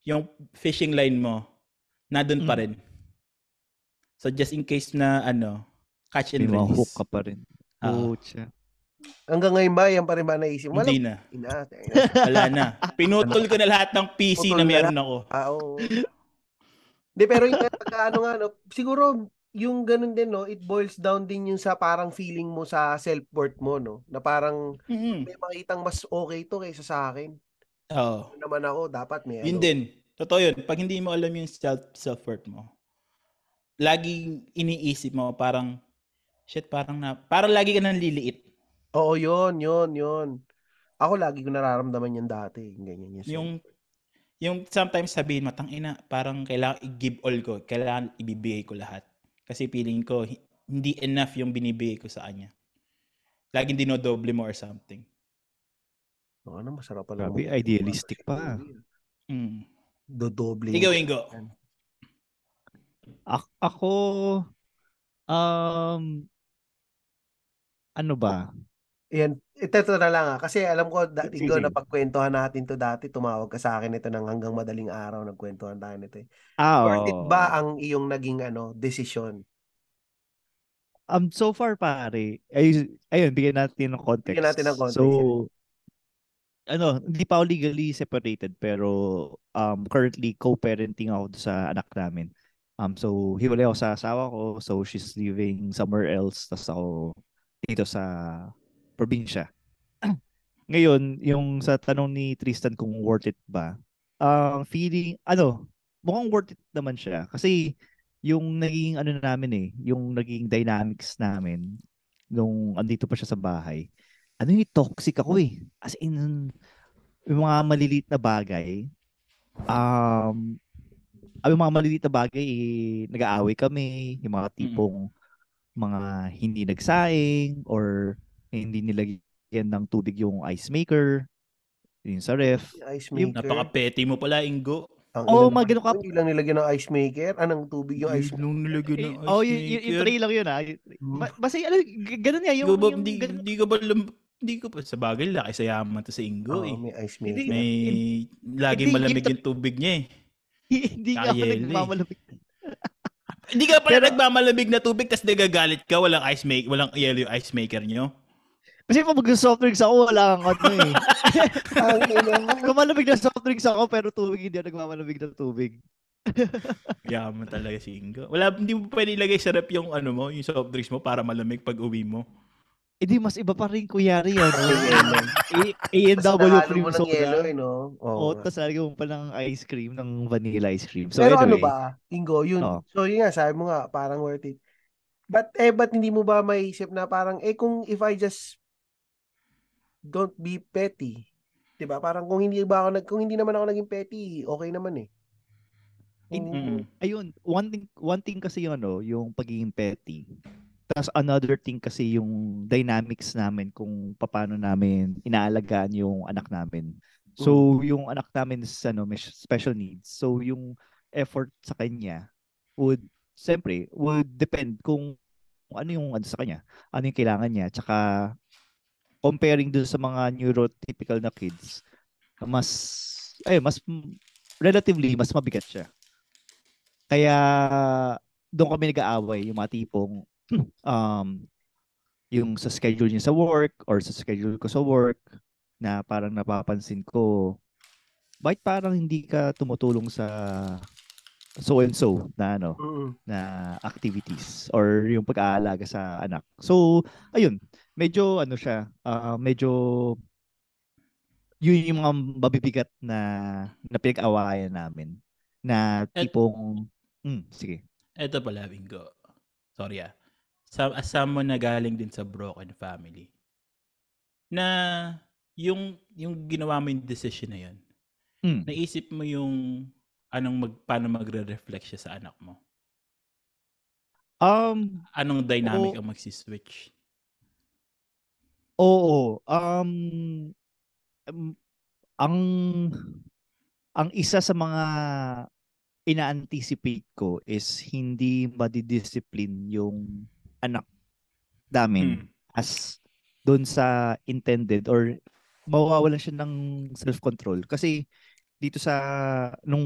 yung fishing line mo, nandun pa Mm. rin. So, just in case na, ano, catch and May release. ka pa rin. Oo. Pucha. Hanggang ngayon ba, yan pa rin ba naisip? Wala. Hindi na. Ina. Wala na. Pinutol ko na lahat ng PC Putol na na meron ako. Ah, oo. Hindi, pero yung ano nga, no, siguro, yung ganun din, no, it boils down din yung sa parang feeling mo sa self-worth mo, no? Na parang Mhm. may makitang mas okay to kaysa sa akin. Oo. Ano naman ako, dapat may Yun ano. din. Totoo yun. Pag hindi mo alam yung self, self-worth mo, laging iniisip mo parang, shit, parang na, parang lagi ka nang liliit. Oo, yun, yun, yun. Ako lagi ko nararamdaman yan dati. Ganyan yung Yung, yung sometimes sabihin mo, ina, parang kailangan i-give all ko. Kailangan ibibigay ko lahat. Kasi feeling ko, hi- hindi enough yung binibigay ko sa kanya. Laging dinodoble mo or something. Oo, ano, masarap pala. Grabe, mag- idealistic pa. Mm. Dodoble. Ikaw, Ingo. A- ako, um, ano ba? Yan, ito, na lang ah. Kasi alam ko, da, Sige, Ingo, sige. napagkwentuhan natin to dati. Tumawag ka sa akin ito ng hanggang madaling araw. Nagkwentuhan tayo nito eh. Ah, Worth it ba ang iyong naging ano, desisyon? Um, so far, pare, ay, ayun, bigyan natin ng context. Bigyan natin ng context, So, ano, hindi pa ako legally separated, pero um, currently co-parenting ako sa anak namin. Um, so, hiwalay ako sa asawa ko, so she's living somewhere else, tapos ako dito sa probinsya. Ngayon, yung sa tanong ni Tristan kung worth it ba, ang feeling, ano, mukhang worth it naman siya. Kasi, yung naging ano namin eh, yung naging dynamics namin nung andito pa siya sa bahay. Ano yung toxic ako eh. As in, yung mga maliliit na bagay, um, ang mga maliliit na bagay, eh, nag-aaway kami, yung mga tipong mga hindi nagsaing or hindi nilagyan ng tubig yung ice maker, yung sa ref. Ice maker. Napaka-petty mo pala, Ingo. Ang ina mga ganun ka- Hindi lang nilagyan ng ice maker. Anong tubig yung ice maker? Nung nilagyan ng Eh, ice oh, yung, yung, yung maker. tray lang yun ah. Hmm. Ba- Basta ano, ganun nga. Yung, Hindi ko ba, yung, hindi, ganun- hindi ko ba, lam- hindi ko pa, sa bagay, laki sa yaman to sa Ingo Oo, eh. may ice Hindi, maker. May, laging Hindi, malamig yun- yung tubig niya eh. hindi ako Kayele. nagmamalamig. Hindi ka pala Pero- nagmamalamig na tubig tapos nagagalit ka, walang ice make, walang yellow yung ice maker nyo. Kasi pag mag-soft drinks ako, wala kang ano eh. Kung malamig na soft drinks ako, pero tubig, hindi ako nagmamalamig na tubig. Yaman talaga si Ingo. Wala, hindi mo pwede ilagay sa rep yung ano mo, yung soft drinks mo para malamig pag uwi mo. Hindi, mas iba pa rin kuyari yan. A&W cream ng soda. eh, no? Oo. O, tapos lagyan mo pa ng ice cream, ng vanilla ice cream. So Pero ano anyway, ba, Ingo, yun. Oo. So yun nga, sabi mo nga, parang worth it. But eh, ba't hindi mo ba maisip na parang, eh kung if I just don't be petty, 'di ba? Parang kung hindi ba ako nag kung hindi naman ako naging petty, okay naman eh. In- Kung- ayun, one thing, one thing kasi yung ano, yung pagiging petty. Tapos another thing kasi yung dynamics namin kung paano namin inaalagaan yung anak namin. So, yung anak namin is ano, may special needs. So, yung effort sa kanya would, siyempre, would depend kung ano yung ano sa kanya, ano yung kailangan niya, tsaka comparing dun sa mga neurotypical na kids, mas, ay, mas, relatively, mas mabigat siya. Kaya, doon kami nag-aaway, yung mga tipong, um, yung sa schedule niya sa work or sa schedule ko sa work na parang napapansin ko bakit parang hindi ka tumutulong sa so and so na ano Mm. na activities or yung pag-aalaga sa anak. So ayun, medyo ano siya, ah, medyo yun yung mga mabibigat na na pinag-awayan namin na Et- tipong mm, sige. Ito pala, Bingo. Sorry ah. Sa, as someone na galing din sa broken family, na yung yung ginawa mo yung decision na yun, Mm. naisip mo yung anong mag, paano magre-reflect siya sa anak mo? Um Anong dynamic Oo. ang magsiswitch? Oo, um, um, ang ang isa sa mga ina-anticipate ko is hindi madidiscipline yung anak namin Hmm. as doon sa intended or mawawalan siya ng self-control. Kasi dito sa nung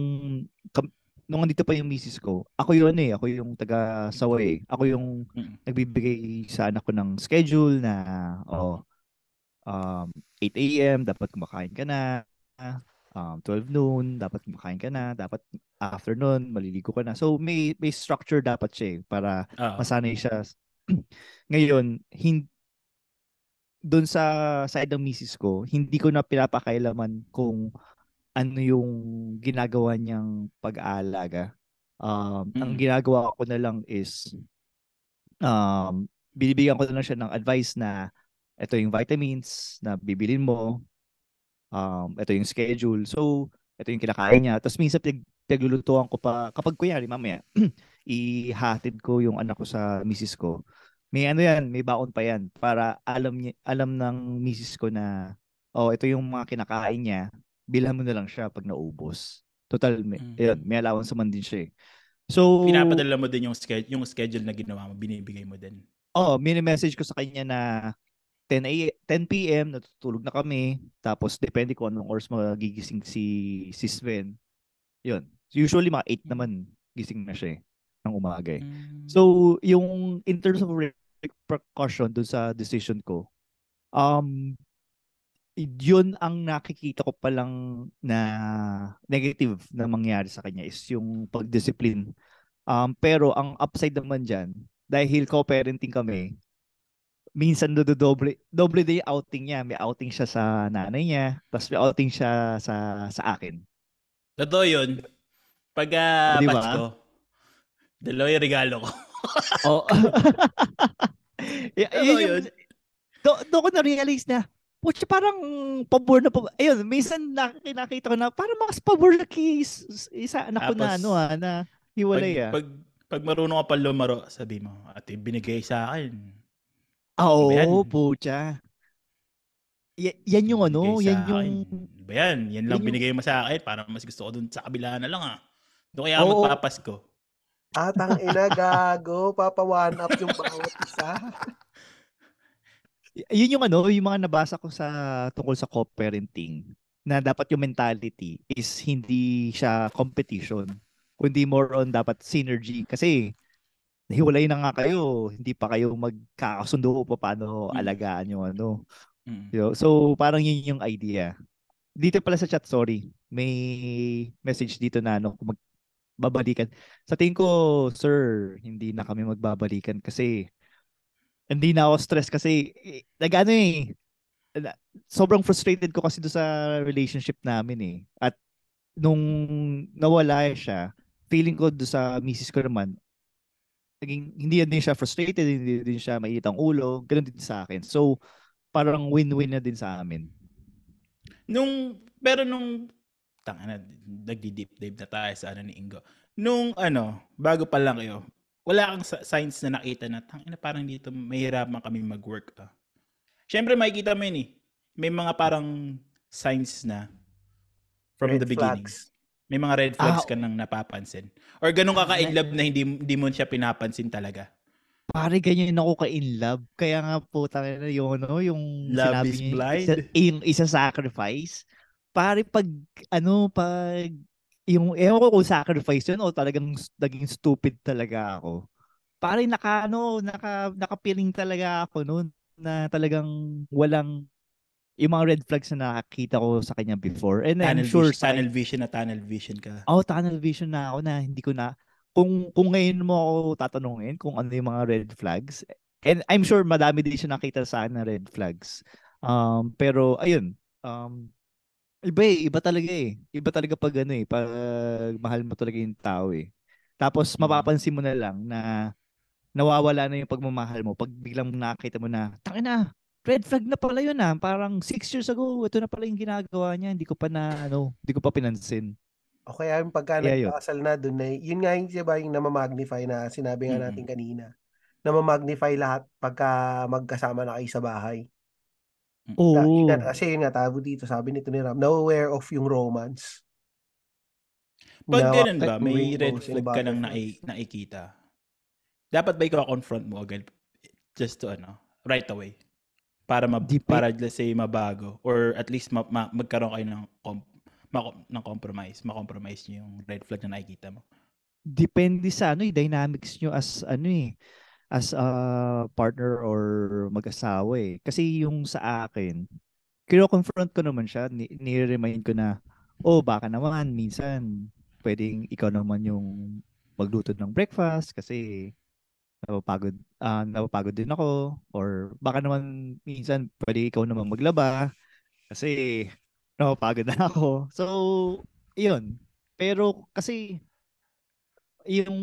nung andito pa yung misis ko, ako yun eh, ako yung taga saway. Ako yung Mm. nagbibigay sa anak ko ng schedule na oh um 8 a.m. dapat kumakain ka na um 12 noon dapat kumakain ka na dapat afternoon maliligo ka na so may may structure dapat siya eh, para Ah, masanay siya ngayon hin doon sa side ng misis ko hindi ko na pinapakailaman kung ano yung ginagawa niyang pag-aalaga um ang Mm. ginagawa ko na lang is um, binibigyan ko na lang siya ng advice na ito yung vitamins na bibilin mo, um, ito yung schedule. So, ito yung kinakain niya. Tapos minsan pag, paglulutuan ko pa, kapag kunyari mamaya, ihatid ko yung anak ko sa misis ko, may ano yan, may baon pa yan para alam niya, alam ng misis ko na oh, ito yung mga kinakain niya, bilhan mo na lang siya pag naubos. Total, may, Mm. ayun, may allowance naman din siya eh. So, pinapadala mo din yung schedule, yung schedule na ginawa mo, binibigay mo din. Oh, mini-message ko sa kanya na 10 a 10 PM natutulog na kami. Tapos depende kung anong oras magigising si si Sven. 'Yun. Usually mga 8 naman gising na siya eh, ng umaga eh. Mm. So, yung in terms of repercussion dun sa decision ko, um, yun ang nakikita ko pa lang na negative na mangyari sa kanya is yung pag-discipline. Um, pero ang upside naman dyan, dahil co-parenting kami, minsan doble din yung outing niya. May outing siya sa nanay niya, tapos may outing siya sa sa akin. Totoo yun. Pag uh, Di ba? Pasko, dalawa yung regalo ko. Oh. y- yun yun. do, do ko na-realize na, Pucha, parang pabor na pabor. Ayun, minsan nak- nakita ko na parang mas pabor na is- isa anak ko na ano ah, na Pag, hiwalay ah. pag, pag marunong ka pa lumaro, sabi mo, ate, binigay sa akin. Ah, Oo, yan. pucha. Y- yan yung ano, Binigay yan yung... akin. Iba yan. Yan lang yan binigay mo sa akin. Parang mas gusto ko dun sa kabila na lang ah. Doon kaya Oo. magpapasko. Atang ina, gago. Papa one up yung bawat isa. Yun yung ano, yung mga nabasa ko sa tungkol sa co-parenting na dapat yung mentality is hindi siya competition kundi more on dapat synergy. Kasi nahiwalay na nga kayo hindi pa kayo magkakasundo pa paano Mm. alagaan yung ano. Mm. You know, so parang yun yung idea. Dito pala sa chat sorry. May message dito na ano kung magbabalikan. Sa tingin ko sir hindi na kami magbabalikan kasi hindi na ako stress kasi nag-ano eh sobrang frustrated ko kasi do sa relationship namin eh. At nung nawala siya feeling ko do sa misis ko naman naging hindi din siya frustrated hindi din siya mainit ang ulo ganun din sa akin. So parang win-win na din sa amin. Nung, pero nung, tanga na, nagdi-deep dive na tayo sa ano ni Ingo. Nung ano, bago pa lang kayo, wala kang sa- signs na nakita na, tangina parang dito, mahirapan kami mag-work. Ah. Siyempre, makikita mo yun eh. May mga parang signs na from Red the beginning. flags. May mga red flags Ah, ka nang napapansin. Or ganun ka Ah, ka-in love na hindi, hindi mo siya pinapansin talaga. Pare, ganyan ako ka-in love. Kaya nga po, na yung, ano, yung Love sinabi is niya, blind. Isa, yung isa sacrifice. Pare, pag, ano, pag, yung, ewan ko kung sacrifice yun o talagang naging stupid talaga ako. Pare, naka, ano, naka, nakapiling talaga ako noon na talagang walang, yung mga red flags na nakakita ko sa kanya before. And I'm Tunnel, sure vision, sa tunnel vision na tunnel vision ka. Oh, tunnel vision na ako na hindi ko na kung kung ngayon mo ako tatanungin kung ano yung mga red flags and I'm sure madami din siya nakita sa akin na red flags. Um pero ayun, um iba eh, iba talaga eh. Iba talaga pag ano eh, pag mahal mo talaga yung tao eh. Tapos Mm. mapapansin mo na lang na nawawala na yung pagmamahal mo pag biglang nakita mo na, tangina, red flag na pala yun ah. Parang six years ago, ito na pala yung ginagawa niya. Hindi ko pa na, ano, hindi ko pa pinansin. O kaya yung pagka yun. nagkakasal na doon na, yun nga yung, diba, yung namamagnify na sinabi nga natin kanina. Namamagnify lahat pagka magkasama na kayo sa bahay. Na, Oo. yun nga, kasi yun nga, tabo dito, sabi nito ni Ram, now-aware of yung romance. Pag Na- ganun ba, may red flag ka nang nai- nakikita. Dapat ba ikaw confront mo agad? Just to ano, right away. Para ma, Deep- para let's say mabago or at least ma, ma- magkaroon kayo ng com- ma- ng compromise, ma-compromise niyo yung red flag na nakikita mo. Depende sa ano, eh, dynamics nyo as ano eh, as a partner or mag-asawa eh. Kasi yung sa akin, kino-confront ko naman siya, ni- ni-remind ko na, oh baka naman minsan pwedeng ikaw naman yung magluto ng breakfast kasi napapagod, ah napapagod din ako or baka naman minsan pwede ikaw naman maglaba kasi napapagod na ako. So, yun. Pero kasi yung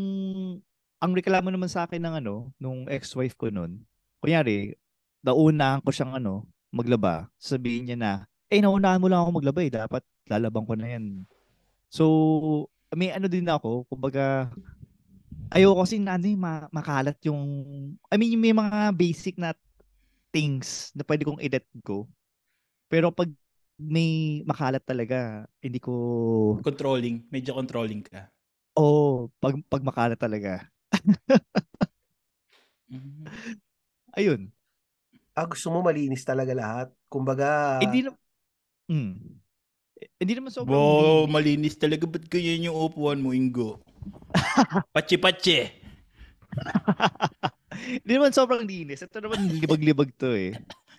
ang reklamo naman sa akin ng ano, nung ex-wife ko noon, kunyari, naunahan ko siyang ano, maglaba, sabihin niya na, eh, naunahan mo lang ako maglaba eh, dapat lalabang ko na yan. So, may ano din ako, kumbaga, ayoko kasi na ano, eh, ma- makalat yung, I mean, may mga basic na things na pwede kong edit ko. Pero pag may makalat talaga, hindi ko, Controlling, medyo controlling ka. oh, pag, pag makalat talaga. Ayun. Ah, gusto mo malinis talaga lahat. Kumbaga, Hindi na, mm, hindi naman sobrang Wow, linis. malinis talaga. Ba't ganyan yung upuan mo, Ingo? Pachi-pachi. Hindi naman sobrang linis. Ito naman libag-libag to eh.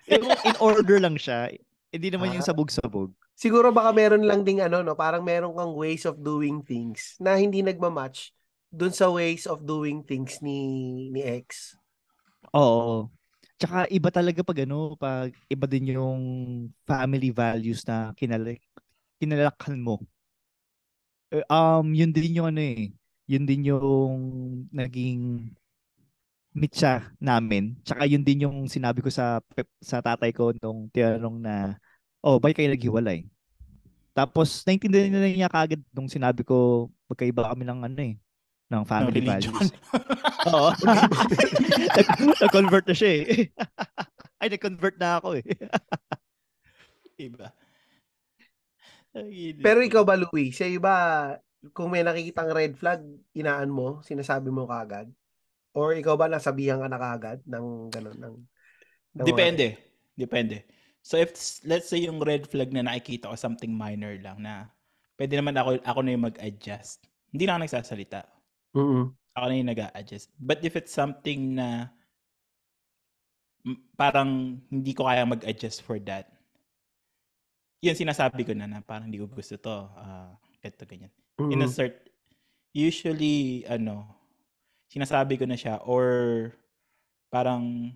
Yung in order lang siya. Hindi naman yung Ah. sabog-sabog. siguro baka meron lang ding ano, no, parang meron kang ways of doing things na hindi nagmamatch dun sa ways of doing things ni ni ex. Oo. Tsaka iba talaga pag ano, pag iba din yung family values na kinalak kinalakhan mo. Eh, Um, yun din yung ano eh. Yun din yung naging mitsa namin. Tsaka yun din yung sinabi ko sa sa tatay ko nung tinanong na, oh, bakit kayo naghiwalay? Tapos, naintindihan na niya kagad nung sinabi ko, magkaiba kami ng ano eh, ng Ng family religion. values. Oo. Nag- Nag-convert na siya eh. Ay, nag-convert na ako eh. Iba. Pero ikaw ba, Louie? Sa iba, kung may nakikitang red flag, inaan mo, sinasabi mo kagad? Or ikaw ba nasabihan ka na kagad ng gano'n? Ng, ng mga- Depende. Depende. So if let's say yung red flag na nakikita ko something minor lang na pwede naman ako ako na yung mag-adjust. Hindi na ako nagsasalita. Mm-mm. Ako na yung nag-a-adjust. But if it's something na parang hindi ko kaya mag-adjust for that, yun sinasabi ko na na parang hindi ko gusto to. ah ito, ganyan. In a cert, usually, ano, sinasabi ko na siya or parang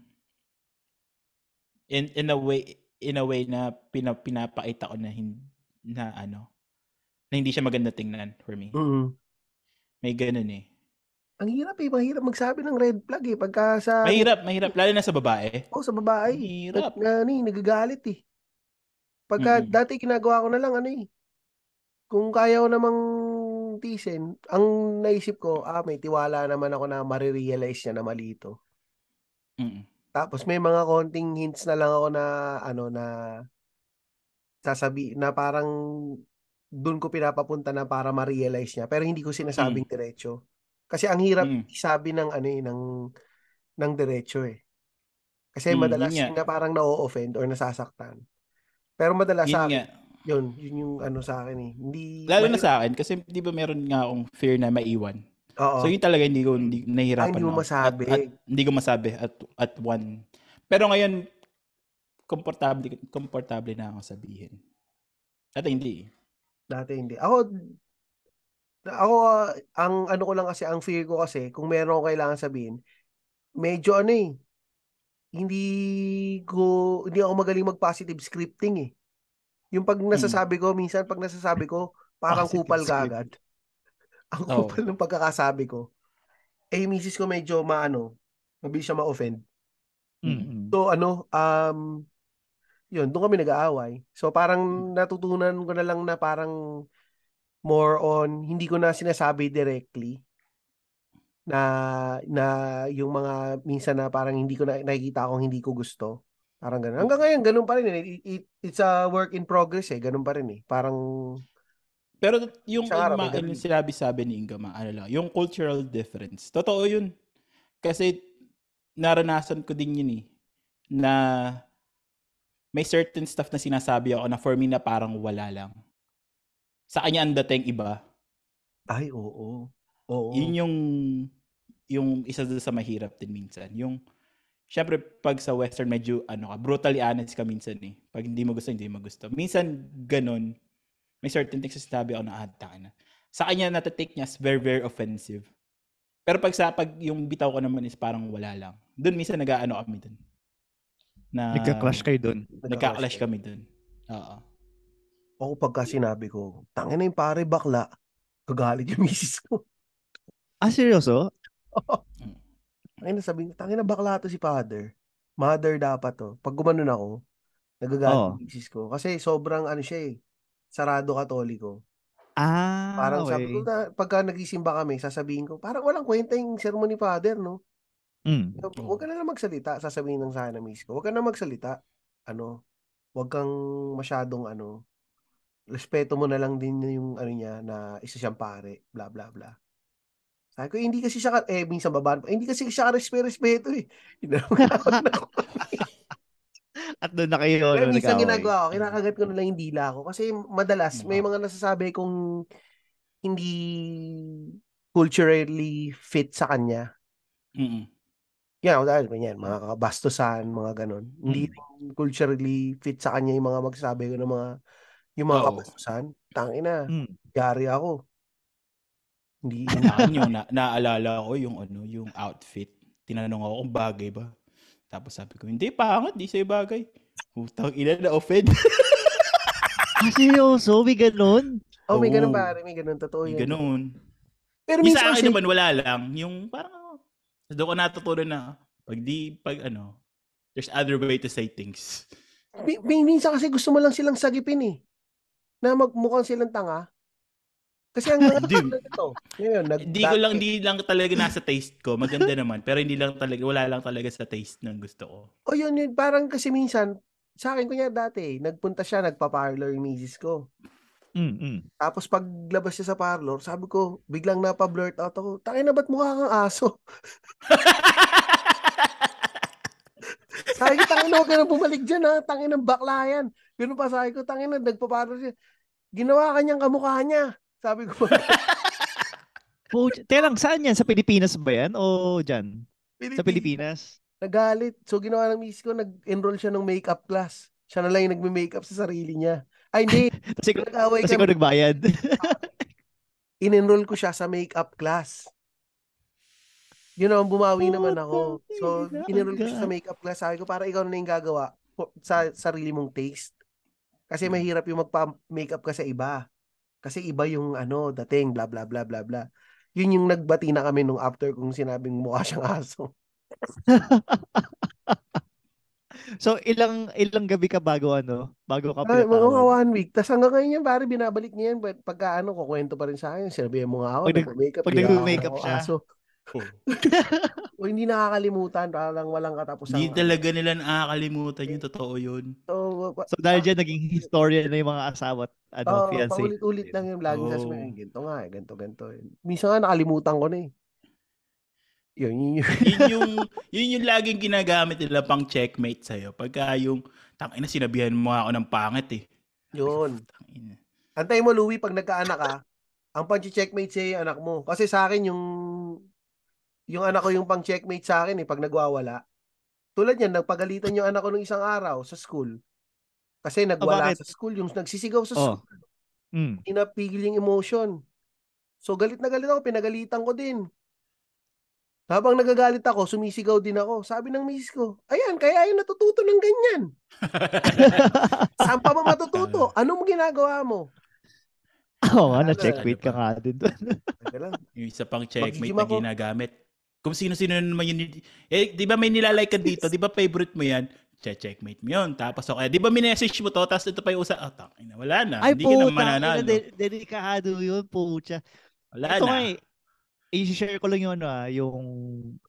in in a way in a way na pina, pinapakita ko na hin, na ano na hindi siya maganda tingnan for me. Mm-mm. May ganun eh. Ang hirap eh, mahirap magsabi ng red flag eh. Pagka sa, Mahirap, mahirap lalo na sa babae. oh, sa babae, Mahirap. na, na, nagagalit eh. Pagka Mm-mm. dati ginagawa ko na lang ano eh. Kung kaya ko namang tisin, ang naisip ko, ah, may tiwala naman ako na marirealize niya na mali ito. Mm-mm. Tapos may mga konting hints na lang ako na ano na sasabi na parang doon ko pinapapunta na para ma-realize niya pero hindi ko sinasabing diretso. Kasi ang hirap Mm. isabi ng ano eh ng ng diretso eh. Kasi Mm, madalas yun nga. na parang na-offend or nasasaktan. Pero madalas Yun sa akin, nga. yun, yun yung ano sa akin eh. Hindi Lalo na mahirap- sa akin, kasi di ba meron nga akong fear na maiwan. Oo. So yun talaga hindi ko hindi, nahihirapan Ay, hindi mo masabi. At, at, hindi ko masabi at at one. Pero ngayon komportable komportable na ako sabihin. Dati hindi. Dati hindi. Ako, ako, ah, ang ano ko lang kasi, ang fear ko kasi, kung meron ako kailangan sabihin, medyo ano eh, hindi ko, hindi ako magaling mag-positive scripting eh. Yung pag nasasabi ko, minsan pag nasasabi ko, parang Positive kupal script. kagad. Ang Oo. kupal ng pagkakasabi ko. Eh, misis ko medyo maano, mabilis siya ma-offend. Mm-mm. So ano, um, yun, doon kami nag-aaway. So parang natutunan ko na lang na parang more on, hindi ko na sinasabi directly na na yung mga minsan na parang hindi ko na nakikita akong hindi ko gusto. Parang ganun. Hanggang ngayon, ganun pa rin. eh. It, it- it's a work in progress eh. Ganun pa rin eh. Parang, Pero yung, araw, yung, sinabi-sabi ni Inga, ma, ano lang, yung cultural difference. Totoo yun. Kasi naranasan ko din yun eh. Na may certain stuff na sinasabi ako na for me na parang wala lang. Sa kanya ang dating iba. ay, oo. Oo. Yun yung yung isa sa mahirap din minsan. Yung Syempre, pag sa Western, medyo, ano ka, brutally honest ka minsan eh. Pag hindi mo gusto, hindi mo gusto. Minsan, ganun, may certain things na sinabi ako na, ah, na. Sa kanya, natatake niya as very, very offensive. Pero pag sa, pag yung bitaw ko naman is parang wala lang. Doon, minsan, nag-ano kami doon. Na, Nagka-clash kayo dun. Nagka-clash kami doon. Oo. Ako pagka sinabi ko, tangin na yung pare bakla, gagalit yung misis ko. Ah, seryoso? Tangin na sabihin, tangin na bakla to si father. Mother dapat to. Pag gumanon ako, nagagalit Oo. yung misis ko. Kasi sobrang ano siya eh, sarado katoliko. Ah, Parang sabi ko, okay. na, pagka nagisimba kami, sasabihin ko, parang walang kwenta yung sermon ni father, no? Mm. Huwag ka na lang magsalita, sasabihin ng sana miss ko. Huwag ka na magsalita. Ano, huwag kang masyadong ano, respeto mo na lang din yung ano niya na isa siyang pare, bla bla bla. Sabi ko, hindi kasi siya, ka- eh, minsan babaan pa, hindi kasi siya ka-respeto eh. Inawag na ako. At doon na kayo ano, minsan nag-away. ginagawa ko, kinakagat ko na lang yung dila ko. Kasi madalas, may mga nasasabi kong hindi culturally fit sa kanya. Mm-mm. Yan, yeah, dahil yan, mga kabastusan, mga ganon. Hindi Mm. culturally fit sa kanya yung mga magsasabi ko ng mga yung mga Oo. kabastusan. Tangina, Mm. yari ako. Hindi, yung na, naalala ko yung ano, yung outfit. Tinanong ako kung bagay ba. Tapos sabi ko, hindi pangit, di sa'yo bagay. Putang ina na offend. Ah, seryoso? May ganun? oh, may ganun pare, may ganun, totoo yan. Ganun. Pero Yung sa akin naman wala lang. Yung parang, doon ko natutunan na, pag di, pag ano, there's other way to say things. mi- mi- minsan kasi gusto mo lang silang sagipin eh. Na magmukhang silang tanga. Kasi ang Hindi. ito, ngayon, nag Hindi ko lang, hindi lang talaga nasa taste ko. Maganda naman. Pero hindi lang talaga, wala lang talaga sa taste ng gusto ko. O yun, yun, parang kasi minsan, sa akin kunya dati, nagpunta siya, nagpa-parlor yung misis ko. Mm, mm. Tapos paglabas niya sa parlor, sabi ko, biglang napa-blurt out ako, tangin na ba't mukha kang aso? sabi ko, tangin na huwag ka na bumalik dyan ha, tangin ng bakla yan. Ganun pa sabi ko, tangin na, nagpa-parlor siya. Ginawa kanyang kamukha niya. Sabi ko, teka lang, saan yan? Sa Pilipinas ba yan? O dyan? Sa Pilipinas? Nagalit. So, ginawa ng misis ko, nag-enroll siya ng makeup class. Siya na lang yung nagme-makeup sa sarili niya. Ay, hindi. Kasi, Nag-away kasi kami. ko nagbayad. in-enroll ko siya sa makeup class. Yun naman, bumawi naman ako. So, ina, in-enroll ko siya sa makeup class. Sabi ko, para ikaw na yung gagawa sa sarili mong taste. Kasi Hmm. mahirap yung magpa-makeup ka sa iba. Kasi iba yung ano, dating, bla bla bla bla bla. Yun yung nagbati na kami nung after kung sinabing mukha siyang aso. so, ilang ilang gabi ka bago ano? Bago ka Ay, mga mga one week. Tapos hanggang ngayon yan, pare, binabalik niya yan. Pag- Pagka ano, kukwento pa rin sa akin. Sinabi mo nga ako, Pag nag- nagpa-makeup. pag nagpa-makeup ako siya. aso. O hindi nakakalimutan, parang walang katapusan. Hindi talaga nila nakakalimutan yung totoo yun. So, So, So dahil dyan, naging historian na yung mga asawa at ano, Oo, fiancé. paulit-ulit lang yung laging Oh. sasabihin, ganito nga eh, ganito, ganito. Minsan nga nakalimutan ko na eh. Yun, yun, yun. yun yung yun yung laging ginagamit nila pang checkmate sa'yo. Pagka yung, tangina, sinabihan mo ako ng pangit eh. Yun. Tangina. Antay mo, Louie, pag nagkaanak ka, ang pang-checkmate sa'yo yung anak mo. Kasi sa akin, yung yung anak ko yung pang-checkmate sa akin eh, pag nagwawala. Tulad yan, nagpagalitan yung anak ko nung isang araw sa school. Kasi nagwala bakit? sa school, yung nagsisigaw sa Oh. school. Mm. Inapigil yung emotion. So galit na galit ako, pinagalitan ko din. Habang nagagalit ako, sumisigaw din ako. Sabi ng misis ko, ayan, kaya ayun natututo ng ganyan. Saan pa ba matututo? Anong ginagawa mo? Oo nga, Ano, na-checkmate ano ka nga din doon. Yung isa pang checkmate na ginagamit. Kung sino-sino naman yun. Eh, di ba may nilalike ka dito? Di ba favorite mo yan? Che-checkmate mo yun. Tapos okay, di ba minessage mo to? Tapos ito pa yung usa. Oh, tangina, wala na. Ay, Hindi ka na puta, mananalo. de- delikado yun, pucha. Wala Ito na. nga eh, i-share ko lang yun, ano, ah, yung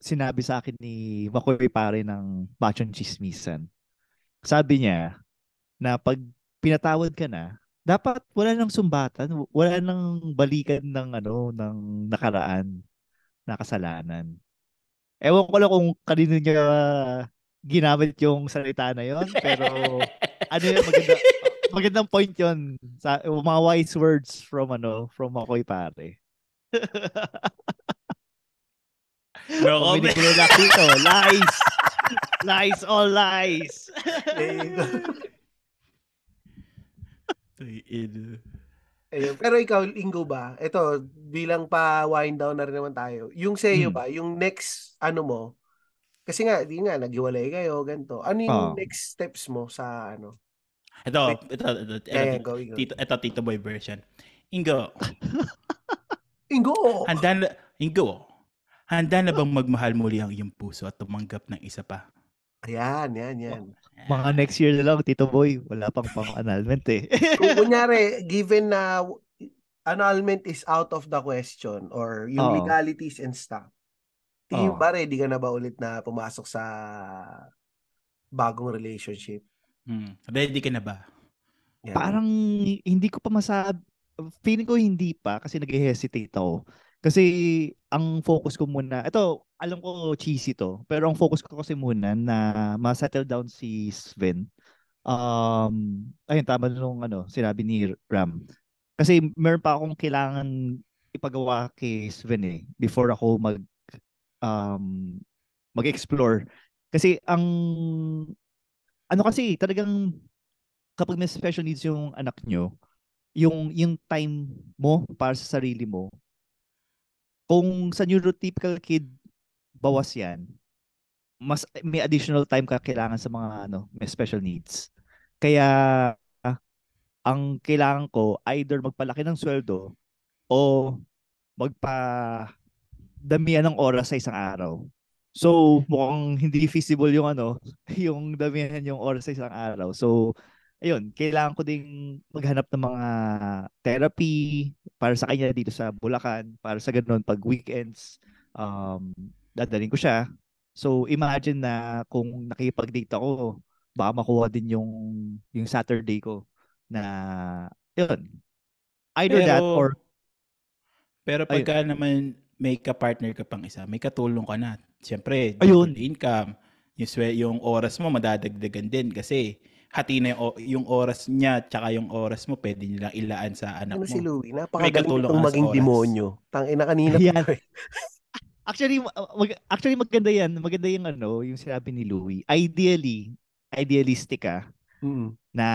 sinabi sa akin ni Makoy pare ng Bachon Chismisan. Sabi niya, na pag pinatawad ka na, dapat wala nang sumbatan, wala nang balikan ng ano, ng nakaraan, na kasalanan. Ewan ko lang kung kanino niya ginamit yung salita na yon pero ano yun, maganda, magandang point yon sa mga wise words from ano, from Makoy pare. No comment. binibigay dito, lies! lies, all lies! Eh, Ay, ino. Ayun. Pero ikaw, Ingo ba? Ito, bilang pa wind down na rin naman tayo. Yung sa'yo Hmm. ba, yung next, ano mo, kasi nga, di nga, naghiwalay kayo, ganito. Ano yung Oo. next steps mo sa ano? Ito, ito, ito, ito, Kaya, ito, go, Ingo. tito, ito, Tito Boy version. Ingo, Ingo! handa na, Ingo, handa na bang magmahal muli ang iyong puso at tumanggap ng isa pa? Ayan, yan, yan. Mga next year na lang, Tito Boy, wala pang pang-annulment eh. Kung kunyari, given na annulment is out of the question or yung Oo. legalities and stuff, tingin Oo. ba ready ka na ba ulit na pumasok sa bagong relationship? Hmm. Ready ka na ba? Yan. Parang hindi ko pa masab feeling ko hindi pa kasi nag-hesitate ako. Kasi ang focus ko muna, ito, alam ko cheesy to, pero ang focus ko kasi muna na ma-settle down si Sven. Um, ayun, tama nung ano, sinabi ni Ram. Kasi meron pa akong kailangan ipagawa kay Sven eh, before ako mag um, mag-explore. Kasi ang ano kasi talagang kapag may special needs yung anak nyo, yung yung time mo para sa sarili mo, kung sa neurotypical kid, bawas yan, mas may additional time ka kailangan sa mga ano, may special needs. Kaya ah, ang kailangan ko either magpalaki ng sweldo o magpa damihan ng oras sa isang araw. So, mukhang hindi feasible yung ano, yung damihan yung oras sa isang araw. So, ayun, kailangan ko ding maghanap ng mga therapy para sa kanya dito sa Bulacan, para sa ganun pag weekends, um, dadalhin ko siya. So, imagine na kung nakipag-date ako, baka makuha din yung yung Saturday ko na yun. Either that Pero- or Pero pagka naman may ka-partner ka pang isa, may katulong ka na. Siyempre, Ayun. income. Yung, yung oras mo madadagdagan din kasi hati na yung, o- yung oras niya tsaka yung oras mo pwede nilang ilaan sa anak Ano mo. si Louie? Napakagaling itong maging oras. demonyo. Tangina kanina. Yan. pa eh. Actually, ma- mag- actually maganda yan. Maganda yung ano, yung sinabi ni Louie. Ideally, idealistic ah, Mm. na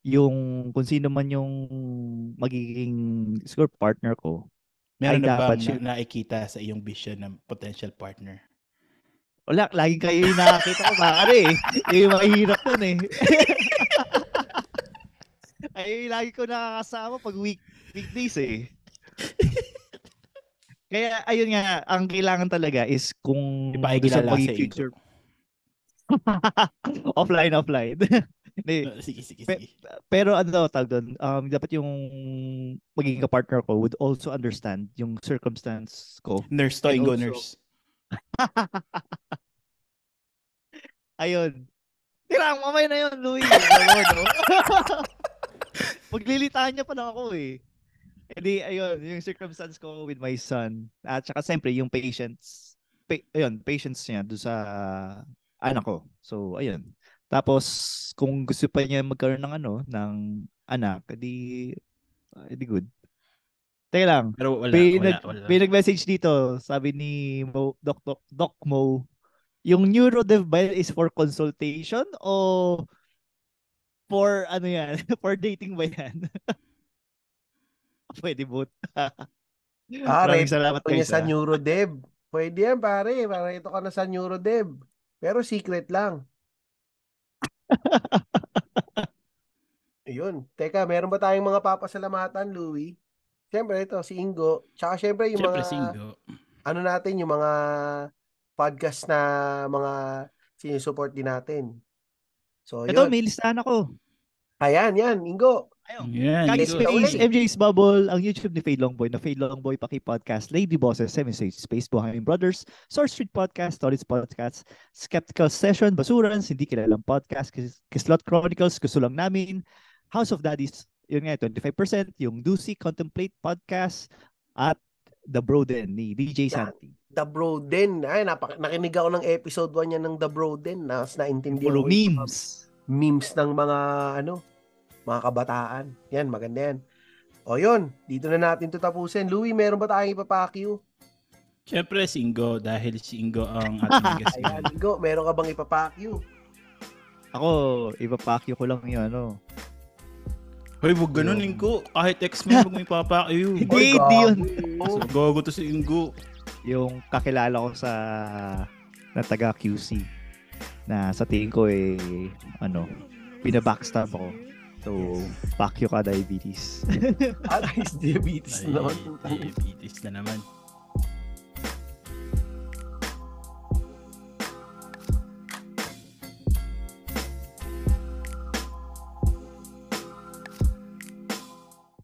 yung kung sino man yung magiging siguro partner ko. Meron na dapat bang siya- na, nakikita sa iyong vision ng potential partner? Wala, lagi kayo yung nakakita ko bakare eh. Yung mga hirap dun eh. Ay, lagi ko nakakasama pag week weekdays eh. Kaya ayun nga, ang kailangan talaga is kung Ipakikilala sa future offline, offline. Hindi, Sige, sige, Pe- sige. Pero ano tawag doon, um, dapat yung magiging partner ko would also understand yung circumstance ko. Nurse to, also- nurse. Ayun. Tira, mamaya na yun, Louie. Maglilitaan niya pa lang ako eh. Edi, ayun, yung circumstance ko with my son. At saka siyempre, yung patience. Pa- ayun, patience niya doon sa anak ko. So, ayun. Tapos, kung gusto pa niya magkaroon ng ano, ng anak, edi, edi good. Teka lang, Pero wala, may, wala, wala. may nag-message dito, sabi ni Mo, Doc, Doc, Doc Mo, yung neurodev ba is for consultation o for ano yan, for dating ba yan? Pwede both. Pare, Maraming salamat guys. sa ah. Neurodev. Pwede yan, pare. Para ito ka na sa Neurodev. Pero secret lang. Ayun. Teka, meron ba tayong mga papasalamatan, Louie? Siyempre, ito, si Ingo. Tsaka siyempre, yung Siyempre, mga, singgo. ano natin, yung mga podcast na mga sinusupport din natin. So, Ito, yun. may listahan ako. Ayan, yan, Ingo. Ayun. Yan, Kagi Take it Ingo. Space. MJ's Bubble, ang YouTube ni Fade Longboy, na Fade Longboy Paki Podcast, Lady Bosses, Seven Stage Space, Buhangin Brothers, Source Street Podcast, Stories Podcast, Skeptical Session, Basurans, Hindi Kilalang Podcast, Kis- Kislot Chronicles, Gusto Lang Namin, House of Daddies, yun nga, 25%, yung Ducy Contemplate Podcast, at The Broden ni DJ. Santi. The Broden. Ay, napak- nakinig ako ng episode 1 niya ng The Broden. Nas naintindihan Puro ko yung mga memes. memes ng mga ano, mga kabataan. Yan, maganda yan. O yun, dito na natin to tapusin. Louie, meron ba tayong ipapakyu? Siyempre, singgo. Dahil singgo ang ating guest. Ayan, Ingo, meron ka bang ipapakyu? Ako, ipapakyo ko lang yun, ano. Hoy, wag ganun, Ingo. Kahit X-Men, wag mo ipapakayo. Hindi, hindi yun. gago. Gago to si Ingo. yung kakilala ko sa na taga QC na sa tingin ko eh ano pinabackstab ako so you ka diabetes Ah, diabetes Ay, naman. diabetes na naman.